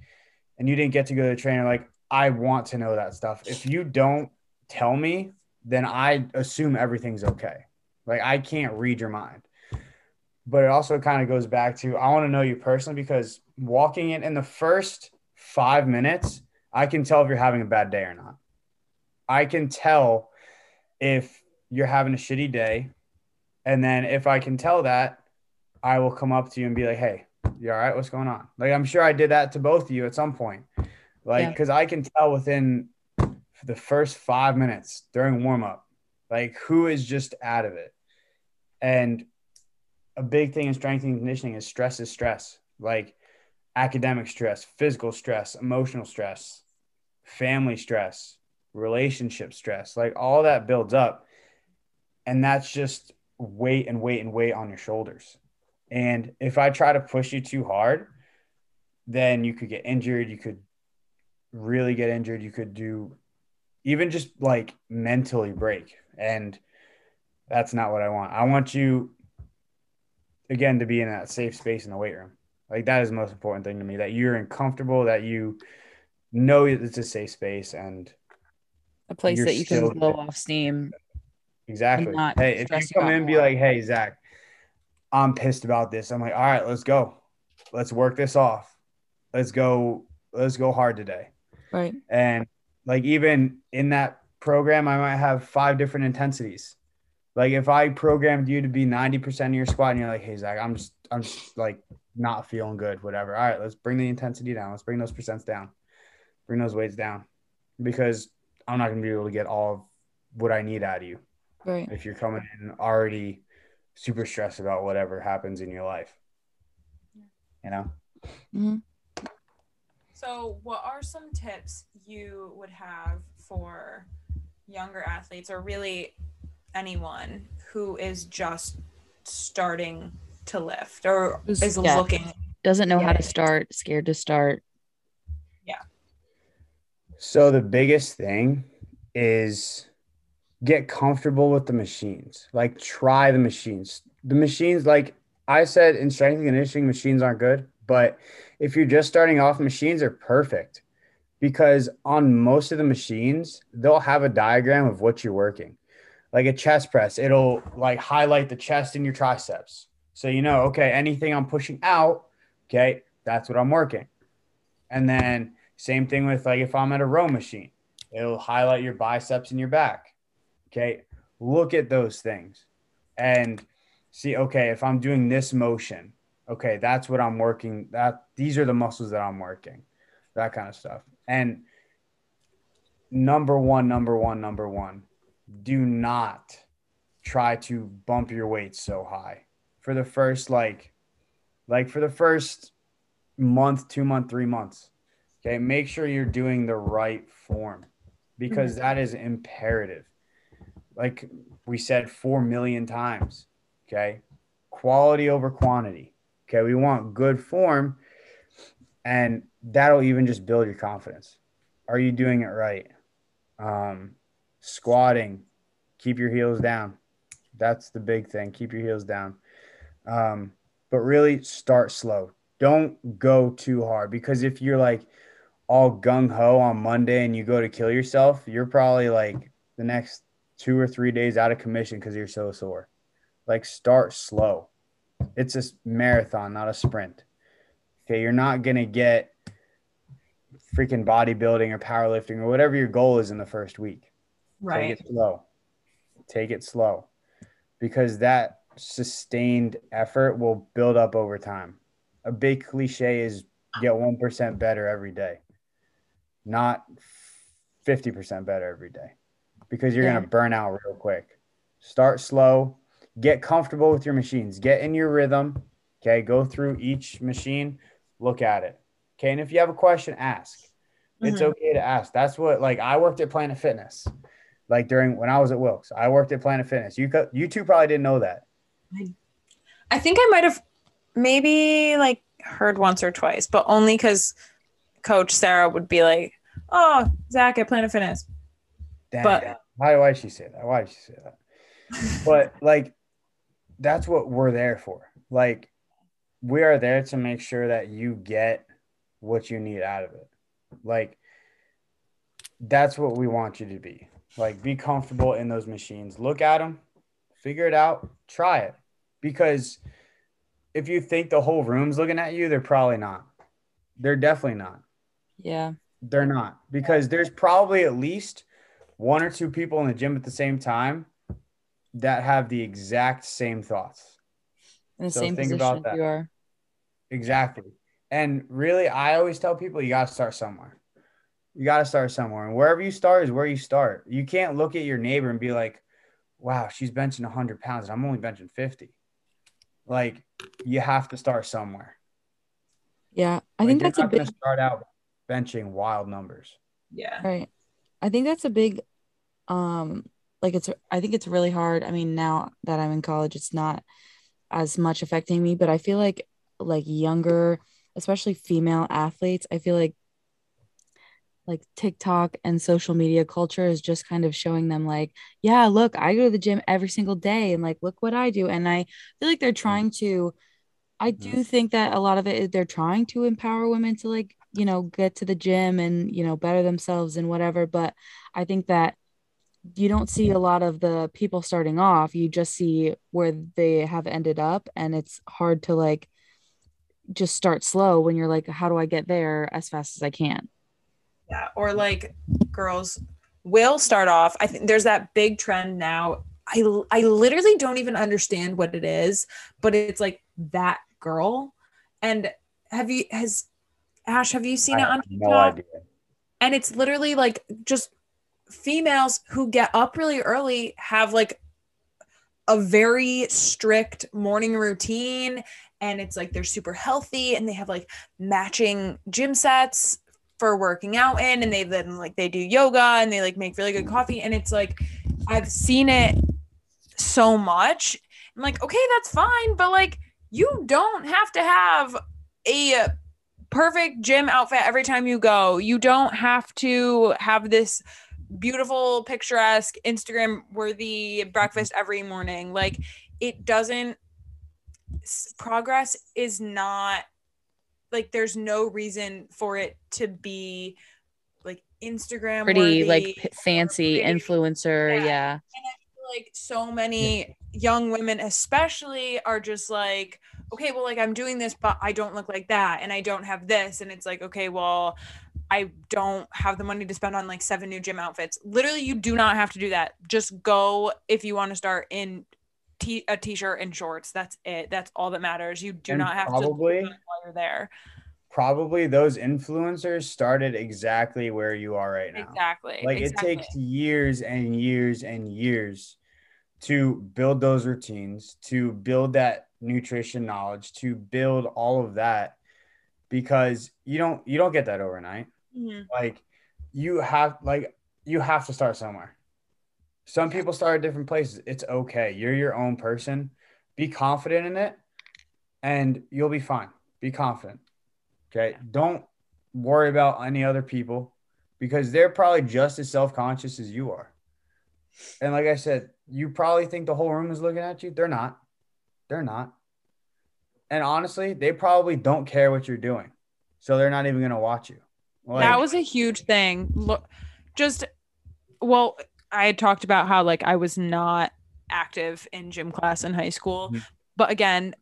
and you didn't get to go to the trainer. Like, I want to know that stuff. If you don't tell me, then I assume everything's okay. Like, I can't read your mind. But it also kind of goes back to I want to know you personally because walking in in the first five minutes, I can tell if you're having a bad day or not. I can tell if you're having a shitty day. And then if I can tell that, I will come up to you and be like, hey, you all right? What's going on? Like, I'm sure I did that to both of you at some point. Like, Yeah. because I can tell within the first five minutes during warm up, like, who is just out of it. And a big thing in strength and conditioning is stress is stress. Like, academic stress, physical stress, emotional stress, family stress, relationship stress, like all that builds up. And that's just weight and weight and weight on your shoulders. And if I try to push you too hard, then you could get injured. You could really get injured. You could do even just like mentally break. And that's not what I want. I want you, again, to be in that safe space in the weight room. Like that is the most important thing to me that you're in comfortable, that you know it's a safe space and A place that you can blow off steam. exactly. Hey, if you come in and be like, hey, Zack, I'm pissed about this. I'm like, all right, let's go. Let's work this off. Let's go. Let's go hard today. Right. And like even in that program, I might have five different intensities. Like if I programmed you to be 90% of your squat and you're like, hey Zack, I'm just I'm just like not feeling good, whatever. All right, let's bring the intensity down. Let's bring those percents down. Bring those weights down. Because I'm not gonna be able to get all of what I need out of you Right. if you're coming in already super stressed about whatever happens in your life. You know? hmm So, what are some tips you would have for younger athletes or really anyone who is just starting to lift or is yeah. looking? Doesn't know how to start, scared to start. Yeah. So the biggest thing is get comfortable with the machines. Like try the machines. The machines, like I said in strength and conditioning, machines aren't good. But if you're just starting off, machines are perfect because on most of the machines, they'll have a diagram of what you're working. Like a chest press, it'll like highlight the chest and your triceps. So you know, okay, anything I'm pushing out, okay, that's what I'm working. And then same thing with like if I'm at a row machine, it'll highlight your biceps and your back. Okay. Look at those things and see, okay, if I'm doing this motion, okay, that's what I'm working. That these are the muscles that I'm working, that kind of stuff. And number one, number one, number one, do not try to bump your weights so high for the first like like for the first month, two month, three months. Okay, make sure you're doing the right form because mm-hmm. that is imperative. Like we said 4 million times. Okay, quality over quantity. Okay, we want good form, and that'll even just build your confidence. Are you doing it right? Um, squatting, keep your heels down. That's the big thing. Keep your heels down. Um, but really start slow. Don't go too hard because if you're like, all gung ho on Monday and you go to kill yourself, you're probably like the next two or three days out of commission because you're so sore. Like start slow. It's a marathon, not a sprint. Okay, you're not gonna get freaking bodybuilding or powerlifting or whatever your goal is in the first week. Right. Take it slow. Take it slow. Because that sustained effort will build up over time. A big cliche is get 1% better every day, not 50% better every day, because you're Yeah. going to burn out real quick. Start slow, get comfortable with your machines, get in your rhythm. Okay. Go through each machine, look at it. Okay. And if you have a question, ask. It's Mhm. okay to ask. That's what, like, I worked at Planet Fitness, like during when I was at Wilkes. I worked at Planet Fitness. You, you two probably didn't know that. I think I might have maybe like heard once or twice, but only because Coach Sarah would be like, "Oh, Zack at Planet Fitness." Dang. But- why why did she say that? Why did she say that? but like that's what we're there for. Like we are there to make sure that you get what you need out of it. Like that's what we want you to be. Like be comfortable in those machines. Look at them, figure it out, try it. Because if you think the whole room's looking at you, they're probably not. They're definitely not. Yeah. They're not because there's probably at least one or two people in the gym at the same time that have the exact same thoughts. In the So same think position about that. you are. Exactly. And really, I always tell people you got to start somewhere. You got to start somewhere. And wherever you start is where you start. You can't look at your neighbor and be like, wow, she's benching 100 pounds and I'm only benching 50. Like, you have to start somewhere. Yeah. I Like, think that's a big start out benching wild numbers. Yeah. Right. I think that's a big um like it's I think it's really hard. I mean, now that I'm in college, it's not as much affecting me, but I feel like like younger, especially female athletes, I feel like like TikTok and social media culture is just kind of showing them like, yeah, look, I go to the gym every single day and like look what I do. And I feel like they're trying to I do mm-hmm. think that a lot of it is they're trying to empower women to like, you know, get to the gym and, you know, better themselves and whatever. But I think that you don't see a lot of the people starting off. You just see where they have ended up. And it's hard to like just start slow when you're like, how do I get there as fast as I can? Yeah, or like girls will start off. I think there's that big trend now. I I literally don't even understand what it is, but it's like that girl. And have you has Ash, have you seen I it on have TikTok? no idea. And it's literally like just females who get up really early have like a very strict morning routine and it's like they're super healthy and they have like matching gym sets for working out in and they then like they do yoga and they like make really good coffee and it's like I've seen it so much. I'm like, okay, that's fine, but like you don't have to have a perfect gym outfit every time you go. You don't have to have this beautiful, picturesque, Instagram worthy breakfast mm-hmm. every morning. Like it doesn't progress is not like there's no reason for it to be like Instagram Pretty like fancy pretty. influencer. Yeah. Yeah. and I feel like so many young women especially are just like okay well like i'm doing this but i don't look like that and i don't have this and it's like okay well i don't have the money to spend on like seven new gym outfits. Literally you do not have to do that. Just go if you want to start in t- a t-shirt and shorts. That's it. That's all that matters. You do And not have probably- to while you're there. Probably those influencers started exactly where you are right now. exactly. Like exactly. it takes years and years and years to build those routines, to build that nutrition knowledge, to build all of that because you don't you don't get that overnight. Like you have like you have to start somewhere. Some people start at different places. It's okay. You're your own person. Be confident in it and you'll be fine. Be confident. Okay? Don't worry about any other people because they're probably just as self-conscious as you are. And like I said, you probably think the whole room is looking at you. They're not. They're not. And honestly, they probably don't care what you're doing. So they're not even going to watch you. Like, that was a huge thing. Look, just well, I had talked about how like I was not active in gym class in high school, Mhm. but again,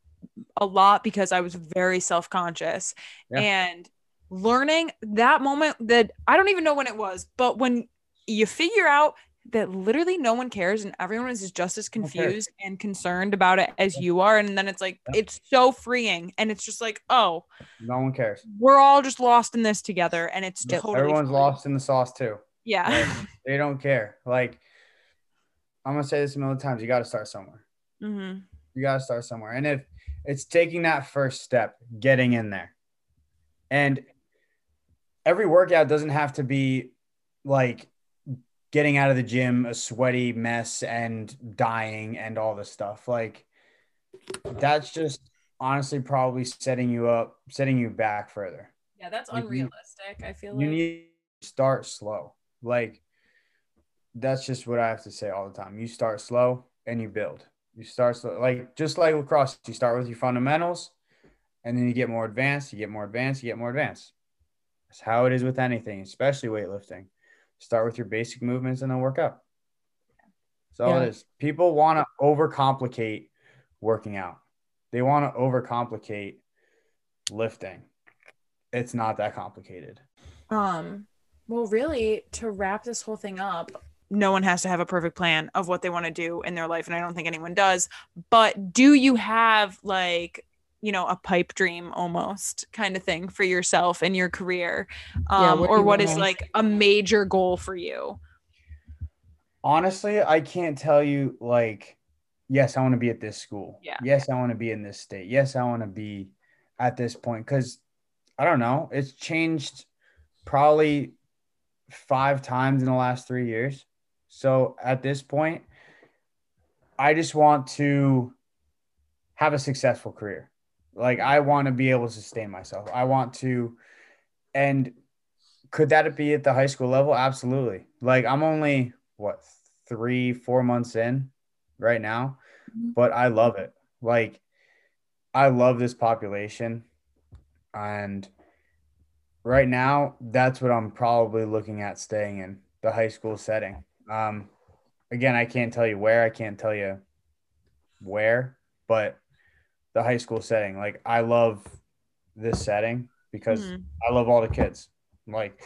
a lot because I was very self conscious Yeah. and learning that moment that I don't even know when it was, but when you figure out that literally no one cares and everyone is just as confused and concerned about it as you are and then it's like Yeah. it's so freeing and it's just like oh no one cares. we're all just lost in this together and it's Yep, totally Everyone's fine. lost in the sauce too. yeah Like, they don't care. Like I'm gonna say this a million times. You got to start somewhere. hmm You got to start somewhere. And if it's taking that first step, getting in there, and every workout doesn't have to be like getting out of the gym a sweaty mess and dying and all this stuff. Like that's just honestly probably setting you up, setting you back further. Yeah, that's Like, you- unrealistic. I feel like You need to start slow. Like that's just what I have to say all the time. You start slow and you build. You start slow, like just like lacrosse. You start with your fundamentals, and then you get more advanced. You get more advanced. You get more advanced. That's how it is with anything, especially weightlifting. Start with your basic movements and then work up. That's all Yeah. it is. People want to overcomplicate working out. They want to overcomplicate lifting. It's not that complicated. Um, well, really, to wrap this whole thing up, no one has to have a perfect plan of what they want to do in their life, and I don't think anyone does. But do you have like, you know, a pipe dream almost kind of thing for yourself and your career? Um, where do or you what is wanna- like a major goal for you? Honestly, I can't tell you like, yes, I want to be at this school. Yeah. Yes, I want to be in this state. Yes, I want to be at this point because I don't know. It's changed probably five times in the last three years. So at this point, I just want to have a successful career. Like I want to be able to sustain myself. I want to, and could that be at the high school level? Absolutely. Like I'm only what three, four months in right now, Mhm. but I love it. Like I love this population, and right now that's what I'm probably looking at staying in the high school setting. Um, again, I can't tell you where. I can't tell you where, but the high school setting. Like I love this setting because Mhm. I love all the kids. Like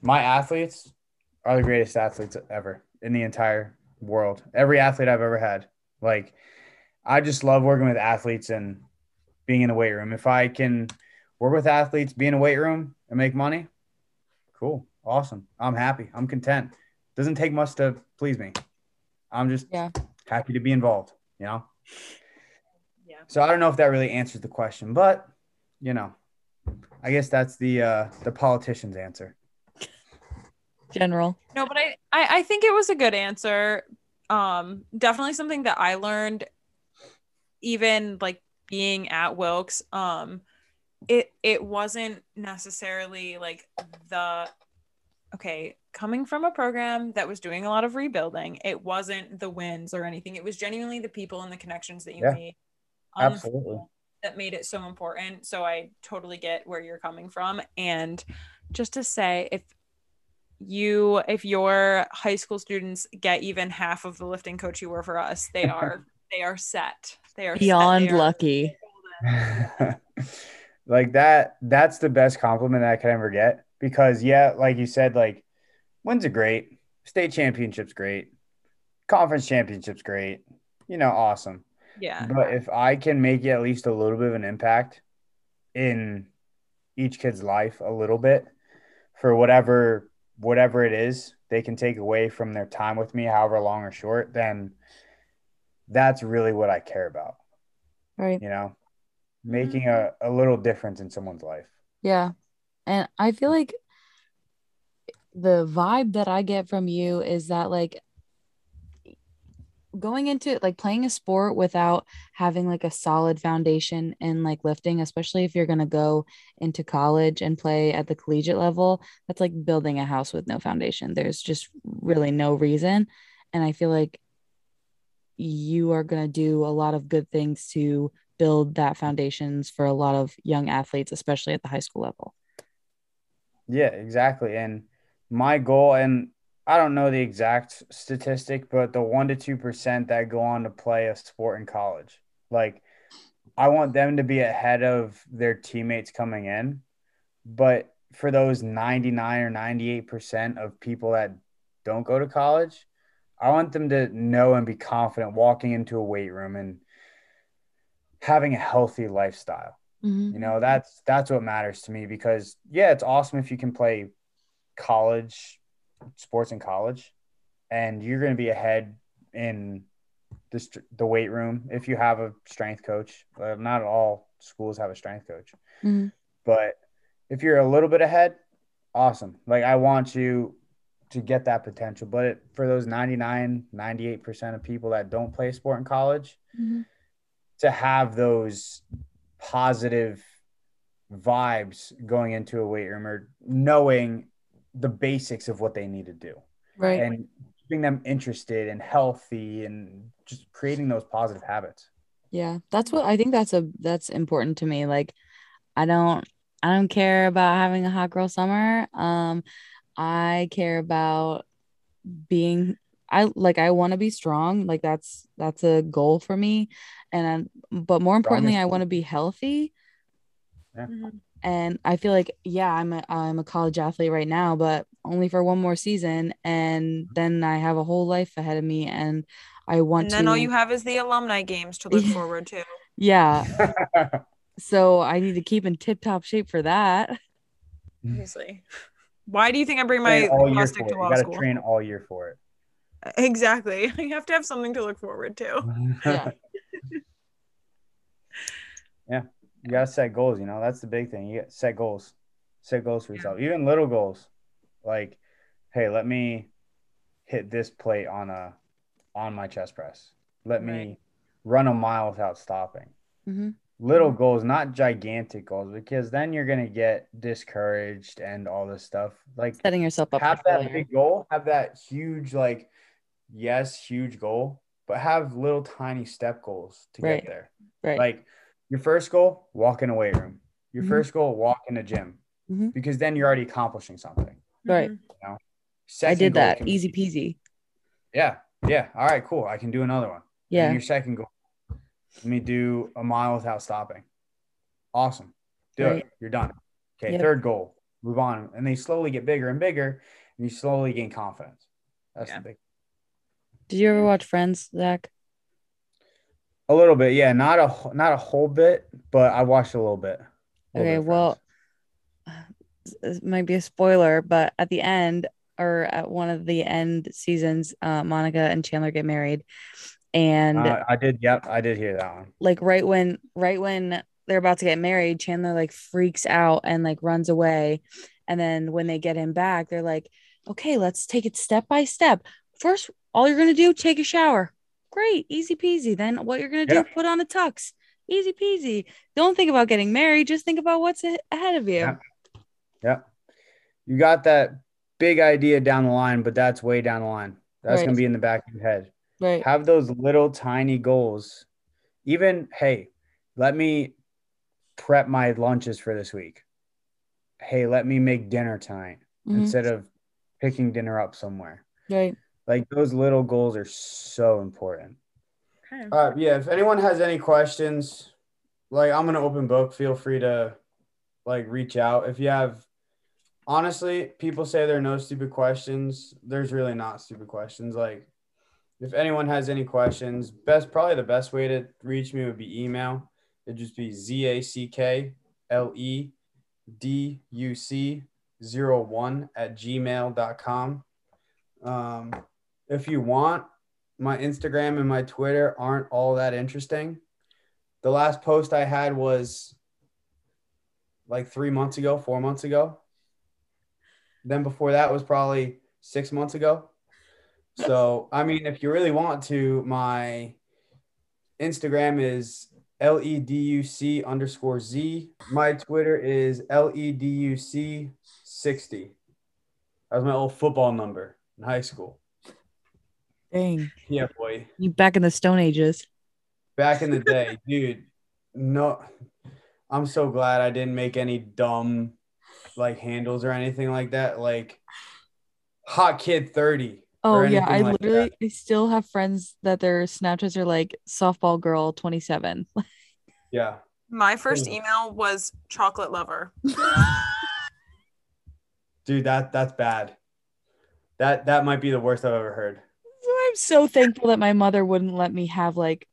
my athletes are the greatest athletes ever in the entire world. Every athlete I've ever had. Like I just love working with athletes and being in a weight room. If I can work with athletes, be in a weight room and make money, cool. Awesome. I'm happy. I'm content. Doesn't take much to please me. I'm just Yeah. happy to be involved, you know? Yeah. So I don't know if that really answers the question, but you know, I guess that's the uh the politician's answer. General. No, but I, I I think it was a good answer. Um, definitely something that I learned, even like being at Wilkes. Um, it it wasn't necessarily like the okay coming from a program that was doing a lot of rebuilding. It wasn't the wins or anything. It was genuinely the people and the connections that you Yeah. made. On the Absolutely. That made it so important. So I totally get where you're coming from. And just to say, if you if your high school students get even half of the lifting coach you were for us they are they are set they are set. Beyond They lucky. golden. like that that's the best compliment I could ever get because yeah, like you said, like wins are great, state championships great, conference championships great, you know, awesome. Yeah But if I can make at least a little bit of an impact in each kid's life a little bit for whatever whatever it is they can take away from their time with me, however long or short, then that's really what I care about, Right. you know, making a, a little difference in someone's life. Yeah. And I feel like the vibe that I get from you is that like going into like playing a sport without having like a solid foundation in like lifting, especially if you're going to go into college and play at the collegiate level, that's like building a house with no foundation. There's just really no reason. And I feel like you are going to do a lot of good things to build that foundations for a lot of young athletes, especially at the high school level. Yeah, exactly. And my goal, and I don't know the exact statistic, but the one to two percent that go on to play a sport in college, like I want them to be ahead of their teammates coming in. But for those 99 or 98% of people that don't go to college, I want them to know and be confident walking into a weight room and having a healthy lifestyle. Mhm. You know, that's that's what matters to me because yeah, it's awesome if you can play college sports in college and you're going to be ahead in the, the weight room if you have a strength coach. Uh, not all schools have a strength coach. Mhm. But if you're a little bit ahead, awesome. Like I want you to get that potential, but it, for those 99, 98% of people that don't play sport in college, Mhm. to have those positive vibes going into a weight room or knowing the basics of what they need to do Right. and keeping them interested and healthy and just creating those positive habits. Yeah, that's what I think that's a that's important to me. Like I don't I don't care about having a hot girl summer. Um I care about being I like I want to be strong. Like that's that's a goal for me. And I, but more importantly, I want to be healthy. Mhm. And I feel like yeah, I'm a I'm a college athlete right now, but only for one more season and then I have a whole life ahead of me and I want And then to all you have is the alumni games to look forward to. Yeah, so I need to keep in tip top shape for that. Obviously. Why do you think I bring my train all year plastic for it. to You law got to school? train all year for it. Exactly. You have to have something to look forward to. Yeah. yeah. You got to set goals. You know, that's the big thing. You got set goals, set goals for yourself, even little goals. Like, hey, let me hit this plate on a on my chest press. Let me run a mile without stopping. hmm Little goals, not gigantic goals, because then you're gonna get discouraged and all this stuff. Like Setting yourself up have that failure. big goal, have that huge, like, yes, huge goal, but have little tiny step goals to Right. get there. Right. Like your first goal, walk in a weight room. Your Mhm. first goal, walk in a gym, Mhm. because then you're already accomplishing something. Right. Mhm. I did that. Easy peasy. Yeah, yeah. All right, cool. I can do another one. And Yeah. your second goal, let me do a mile without stopping. Awesome. Do Right. it. You're done. Okay. Yep. Third goal, move on, and they slowly get bigger and bigger, and you slowly gain confidence. That's Yeah. the big. Did you ever watch Friends, Zack? A little bit, yeah. Not a not a whole bit, but I watched a little bit. A little Okay, bit well, this might be a spoiler, but at the end or at one of the end seasons, uh, Monica and Chandler get married, and Uh, I did. Yep, I did hear that one. like right when right when they're about to get married, Chandler like freaks out and like runs away, and then when they get him back, they're like, "Okay, let's take it step by step. First, all you're gonna do, take a shower. Great, easy peasy. Then what you're gonna do, Yeah. put on a tux. Easy peasy. Don't think about getting married. Just think about what's ahead of you. Yeah. Yep. You got that big idea down the line, but that's way down the line. That's Right. gonna be in the back of your head. Right. Have those little tiny goals. Even hey, let me prep my lunches for this week. Hey, let me make dinner tonight Mhm. instead of picking dinner up somewhere. Right. Like those little goals are so important. Okay. All right, yeah. If anyone has any questions, like I'm an open book. Feel free to like reach out. If you have honestly, people say there are no stupid questions. There's really not stupid questions. Like if anyone has any questions, best probably the best way to reach me would be email. It'd just be Z A C K L E D U C 01 at gmail.com. Um, if you want, my Instagram and my Twitter aren't all that interesting. The last post I had was like three months ago, four months ago. Then before that was probably six months ago. So, I mean, if you really want to, my Instagram is L E D U C underscore Z. My Twitter is L E D U C 60. That was my old football number in high school. Dang. Yeah, boy. You back in the Stone Ages. Back in the day, dude. No, I'm so glad I didn't make any dumb like handles or anything like that. Like Hot Kid 30. Oh yeah, I anything like that. literally I still have friends that their Snapchats are like softball girl 27. Yeah. My first email was chocolate lover. Dude, that that's bad. That that might be the worst I've ever heard. I'm so thankful that my mother wouldn't let me have like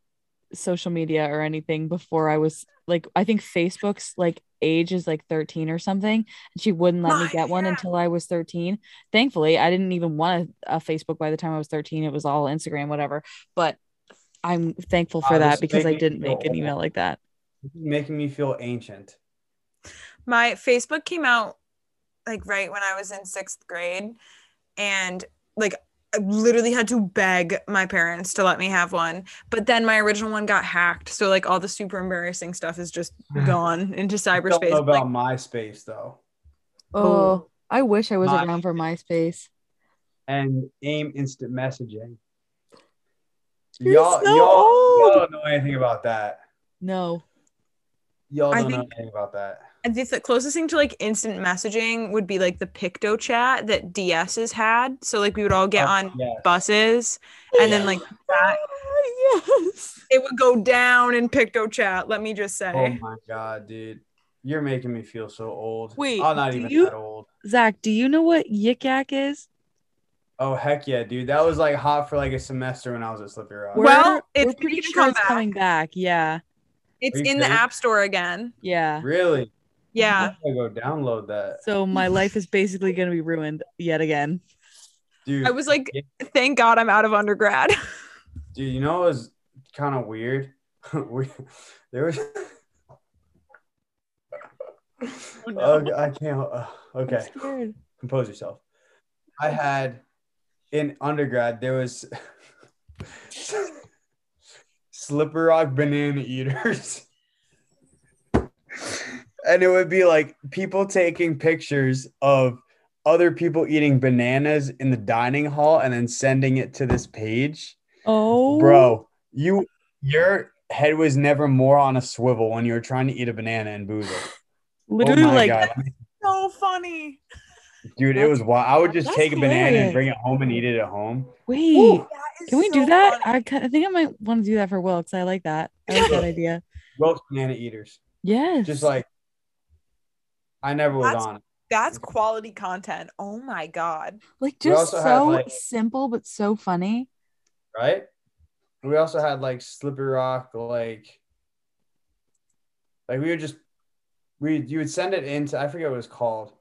social media or anything before I was like I think Facebook's like age is like 13 or something and she wouldn't let me My- get one until I was 13. Thankfully, I didn't even want a, a Facebook by the time I was 13. It was all Instagram whatever. But I'm thankful for Wow, that because I didn't make an email like that. Making me feel ancient. My Facebook came out like right when I was in sixth grade. And like I literally had to beg my parents to let me have one. But then my original one got hacked. So like all the super embarrassing stuff is just gone into I don't cyberspace. know about Like, MySpace though. Oh, I wish I was My- around for MySpace. And AIM instant messaging. You're y'all, so y'all, old. y'all don't know anything about that. No. Y'all don't know anything about that. I think the closest thing to like instant messaging would be like the Picto chat that DS's had. So like we would all get Oh, on yes. buses and then like that yes. it would go down in Picto chat. Let me just say. Oh my god, dude. You're making me feel so old. Wait, I'm not do even you- that old. Zack, do you know what Yik Yak is? Oh heck yeah, dude. That was like hot for like a semester when I was at Slippery Rock. Well, it's we're pretty making a sure it's comeback. coming back. Yeah. It's Are you in the app store again. Yeah. really? Yeah. I gotta go download that. So my life is basically going to be ruined yet again. Dude, I was like, Yeah. thank God I'm out of undergrad. dude, you know it was kind of weird? we, there was Okay, I can't uh, okay. Compose yourself. I had in undergrad there was Slippery Rock banana eaters. And it would be like people taking pictures of other people eating bananas in the dining hall and then sending it to this page. Oh, Bro, you your head was never more on a swivel when you were trying to eat a banana and booze it. Literally, oh like, god. so funny. Dude, it was wild. I would just That's take a banana hilarious. and bring it home and eat it at home. wait, can we do that? I, I think I might want to do that for Will because I like that. I like that idea. Roast banana eaters. Yes. Just like I never was That's- on it. That's quality content. Oh my God. like just also had, so like- simple but so funny. right? We also had like Slippery Rock, like, like we would just, we you would send it into I forget what it was called,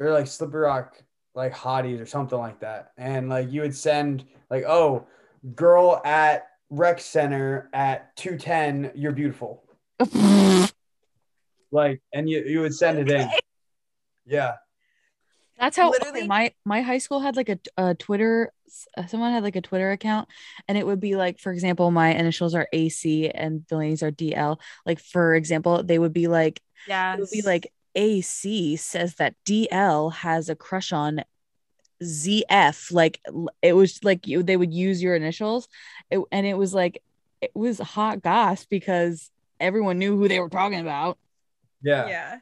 or like Slippery Rock, like hotties or something like that, and like you would send like, oh, girl at rec center at two ten, you're beautiful, like, and you you would send it in, yeah, That's how Literally- my my high school had like a, a Twitter. uh, Someone had like a Twitter account, and it would be like, for example, my initials are AC and the Delaney's are DL. Like for example, they would be like, Yeah. it would be like AC says that DL has a crush on ZF. Like it was like you, they would use your initials, it, and it was like it was hot goss because everyone knew who they were talking about. Yeah, Yeah.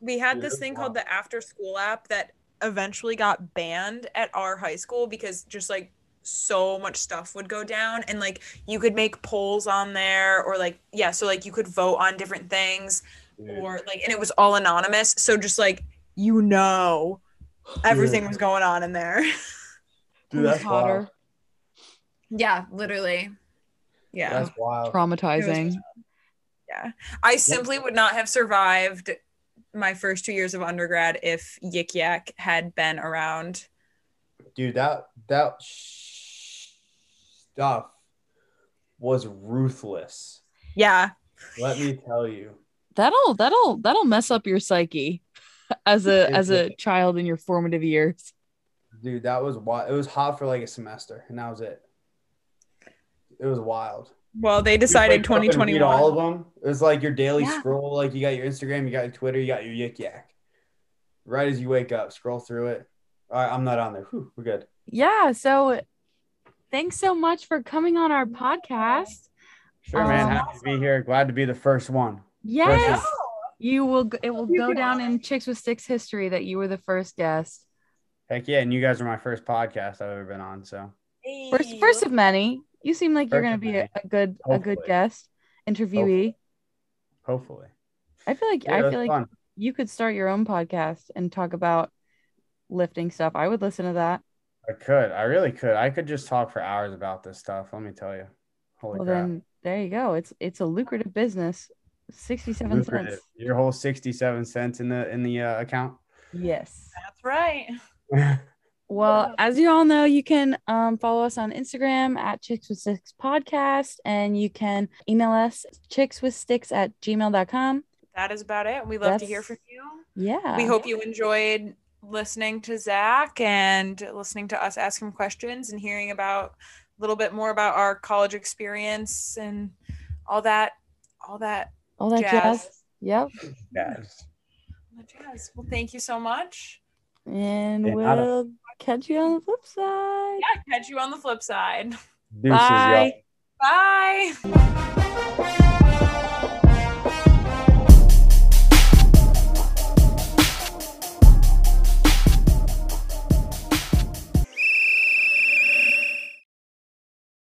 We had this thing called the after school app that eventually got banned at our high school because just like so much stuff would go down and like you could make polls on there or like yeah so like you could vote on different things Dude. or like and it was all anonymous so just like you know everything was going on in there dude, Who's that's wild. yeah literally yeah That's wild. Traumatizing. Yeah. I simply would not have survived my first two years of undergrad if Yik Yak had been around. dude that that stuff was ruthless Yeah. let me tell you That'll that'll that'll mess up your psyche as a as a child in your formative years. dude that was wild it was hot for like a semester and that was it it was wild Well, they decided wake up read 2021. all of them it was like your daily Yeah. scroll like you got your instagram you got your twitter you got your yik yak right as you wake up scroll through it all right i'm not on there Whew, we're good Yeah, so thanks so much for coming on our podcast. sure man Um, happy to be here glad to be the first one Yes. Precious. You will it will go down in Chicks with Sticks history that you were the first guest. heck yeah and you guys are my first podcast i've ever been on so First first of many. You seem like you're gonna be a, a good a good guest interviewee. hopefully I feel like Yeah, I feel like fun. you could start your own podcast and talk about lifting stuff. I would listen to that. I could. I really could. I could just talk for hours about this stuff. Let me tell you. Holy well crap. then there you go. It's it's a lucrative business. 67 Lucrative. cents. Your whole 67 cents in the in the uh, account. Yes. That's right. Well, as you all know, you can um, follow us on Instagram at Chicks with Sticks Podcast, and you can email us chickswithsticks at gmail.com. That is about it. We love to hear from you. Yeah. We hope you enjoyed listening to Zack and listening to us ask him questions and hearing about a little bit more about our college experience and all that, all that All that Jazz. jazz. Yep. Yes. all that jazz. Well, thank you so much. And Yeah, not a- we'll catch you on the flip side. Yeah, catch you on the flip side. Deuces, y'all. Bye. Bye.